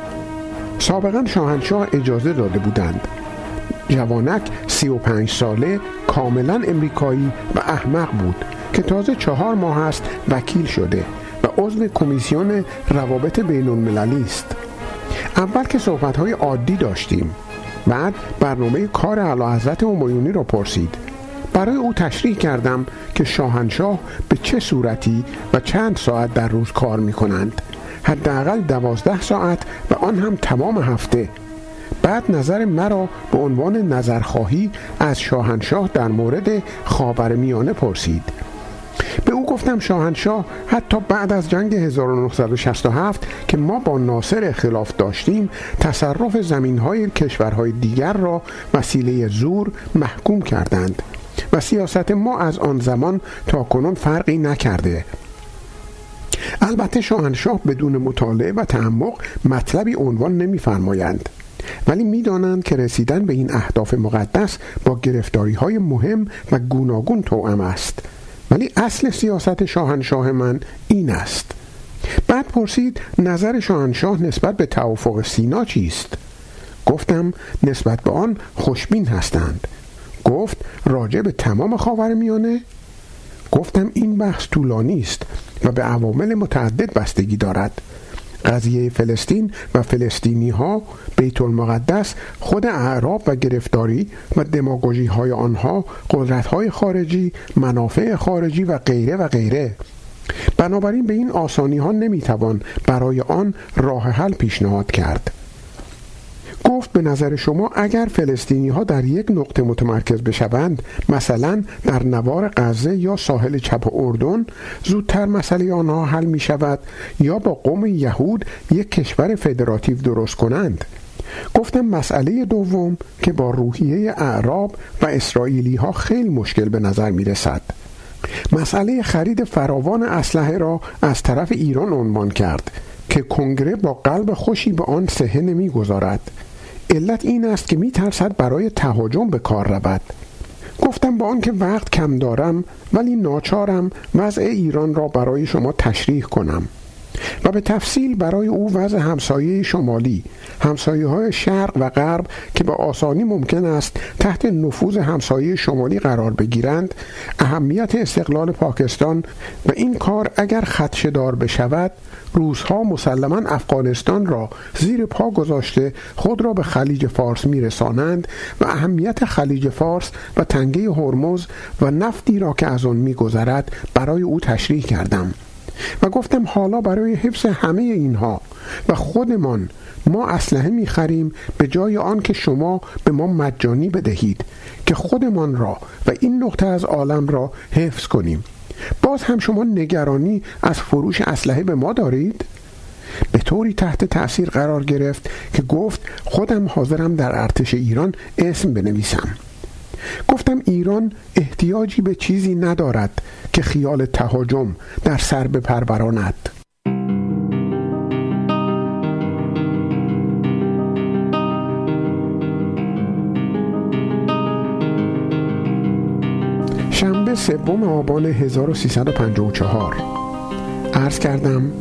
سابقا شاهنشاه اجازه داده بودند. جوانک سی و پنج ساله کاملا امریکایی و احمق بود که تازه چهار ماه است وکیل شده و عضو کمیسیون روابط بین المللی است. اول که صحبت های عادی داشتیم بعد برنامه کار علا حضرت همایونی را پرسید. برای او تشریح کردم که شاهنشاه به چه صورتی و چند ساعت در روز کار می کنند حداقل دوازده ساعت و آن هم تمام هفته. بعد نظر مرا به عنوان نظرخواهی از شاهنشاه در مورد خاورمیانه پرسید. به او گفتم شاهنشاه حتی بعد از جنگ 1967 که ما با ناصر اختلاف داشتیم تصرف زمین های کشورهای دیگر را وسیله زور محکوم کردند و سیاست ما از آن زمان تا کنون فرقی نکرده. البته شاهنشاه بدون مطالعه و تعمق مطلبی عنوان نمیفرمایند. ولی می‌دانند که رسیدن به این اهداف مقدس با گرفتاری های مهم و گوناگون توأم است. ولی اصل سیاست شاهنشاه من این است. بعد پرسید نظر شاهنشاه نسبت به توافق سینا چیست؟ گفتم نسبت به آن خوشبین هستند. گفت راجع به تمام خاور میانه گفتم این بحث طولانی است و به عوامل متعدد بستگی دارد. قضیه فلسطین و فلسطینی ها بیت المقدس خود اعراب و گرفتاری و دماغوژی های آنها قدرت های خارجی منافع خارجی و غیره و غیره. بنابراین به این آسانی ها نمی‌توان برای آن راه حل پیشنهاد کرد. گفت به نظر شما اگر فلسطینی ها در یک نقطه متمرکز بشوند مثلا در نوار غزه یا ساحل چپ اردن زودتر مسئله آنها حل می شود یا با قوم یهود یک کشور فدراتیو درست کنند. گفتم مسئله دوم که با روحیه اعراب و اسرائیلی ها خیلی مشکل به نظر می رسد مسئله خرید فراوان اسلحه را از طرف ایران عنوان کرد که کنگره با قلب خوشی به آن سهه نمی‌گذارد. علت این است که میترسد برای تهاجم به کار رود. گفتم با آنکه وقت کم دارم ولی ناچارم وضع ایران را برای شما تشریح کنم. و به تفصیل برای او وضع همسایه شمالی همسایه های شرق و غرب که به آسانی ممکن است تحت نفوذ همسایه شمالی قرار بگیرند اهمیت استقلال پاکستان و این کار اگر خدشدار بشود روزها مسلما افغانستان را زیر پا گذاشته خود را به خلیج فارس میرسانند و اهمیت خلیج فارس و تنگه هرمز و نفتی را که از آن میگذرد برای او تشریح کردم. و گفتم حالا برای حفظ همه اینها و خودمان ما اسلحه می‌خریم به جای آن که شما به ما مجانی بدهید که خودمان را و این نقطه از عالم را حفظ کنیم باز هم شما نگرانی از فروش اسلحه به ما دارید؟ به طوری تحت تأثیر قرار گرفت که گفت خودم حاضرم در ارتش ایران اسم بنویسم گفتم ایران احتیاجی به چیزی ندارد که خیال تهاجم در سر بپروراند. شنبه سوم آبان 1354 عرض کردم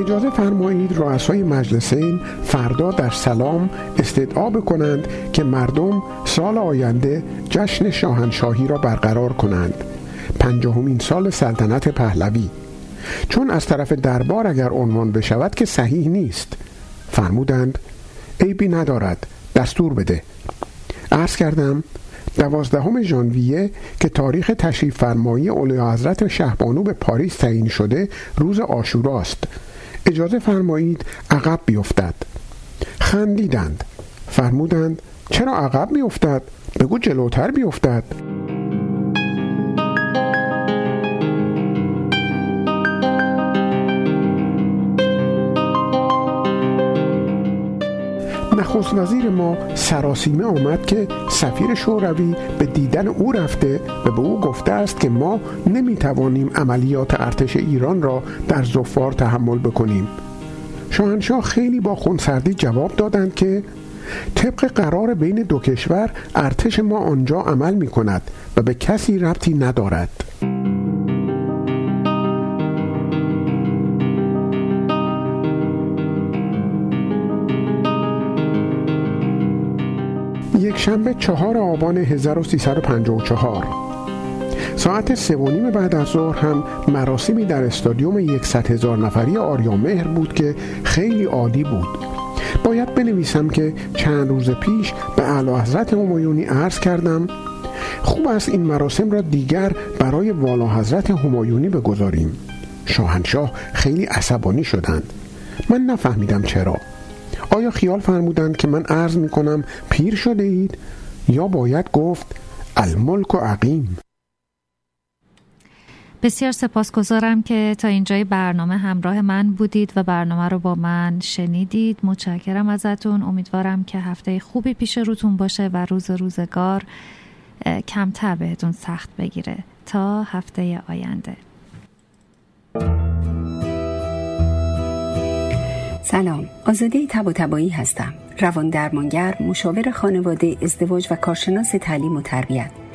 اجازه فرمایید رؤسای مجلسین فردا در سلام استدعا بکنند که مردم سال آینده جشن شاهنشاهی را برقرار کنند. پنجاهمین سال سلطنت پهلوی. چون از طرف دربار اگر عنوان بشود که صحیح نیست. فرمودند عیبی ندارد دستور بده. عرض کردم دوازدهم ژانویه که تاریخ تشریف فرمایی اولی حضرت شهبانو به پاریس تعیین شده روز آشوراست اجازه فرمایید عقب بیفتد. خندیدند. فرمودند چرا عقب بیفتد؟ بگو جلوتر بیفتد. نخست وزیر ما سراسیمه آمد که سفیر شوروی به دیدن او رفته و به او گفته است که ما نمی‌توانیم عملیات ارتش ایران را در زفار تحمل بکنیم. شاهنشاه خیلی با خونسردی جواب دادند که طبق قرار بین دو کشور ارتش ما آنجا عمل می کند و به کسی ربطی ندارد. شنبه چهار آبان 1354 ساعت سه و نیم بعد از ظهر هم مراسمی در استادیوم یکصد هزار نفری آریامهر بود که خیلی عالی بود. باید بنویسم که چند روز پیش به اعلی حضرت همایونی عرض کردم خوب است این مراسم را دیگر برای والا حضرت همایونی بگذاریم. شاهنشاه خیلی عصبانی شدند. من نفهمیدم چرا. آیا خیال فرمودند که من عرض می کنم پیر شده اید یا باید گفت الملک و عقیم؟ بسیار سپاسگزارم که تا اینجای برنامه همراه من بودید و برنامه رو با من شنیدید. متشکرم ازتون. امیدوارم که هفته خوبی پیش روتون باشه و روز روزگار کمتر بهتون سخت بگیره. تا هفته آینده. سلام آزاده تب و تبایی هستم. روان درمانگر مشاور خانواده ازدواج و کارشناس تعلیم و تربیت.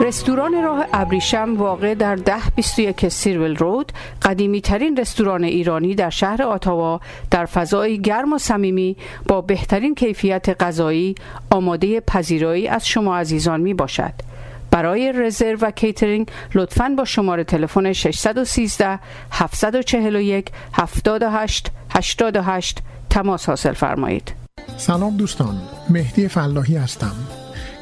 رستوران راه ابریشم واقع در ده 21 سیرول رود قدیمی ترین رستوران ایرانی در شهر آتاوا در فضای گرم و صمیمی با بهترین کیفیت غذایی آماده پذیرایی از شما عزیزان می باشد. برای رزرو و کیترینگ لطفاً با شماره تلفن 613 741 78 88 تماس حاصل فرمایید. سلام دوستان مهدی فلاحی هستم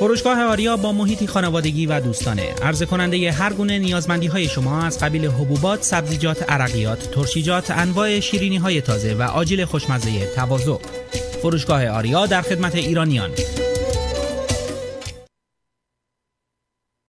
فروشگاه آریا با محیطی خانوادگی و دوستانه. عرضه کننده هر گونه نیازمندی های شما از قبیل حبوبات، سبزیجات، عرقیات، ترشیجات، انواع شیرینی های تازه و آجیل خوشمزه تواضع. فروشگاه آریا در خدمت ایرانیان.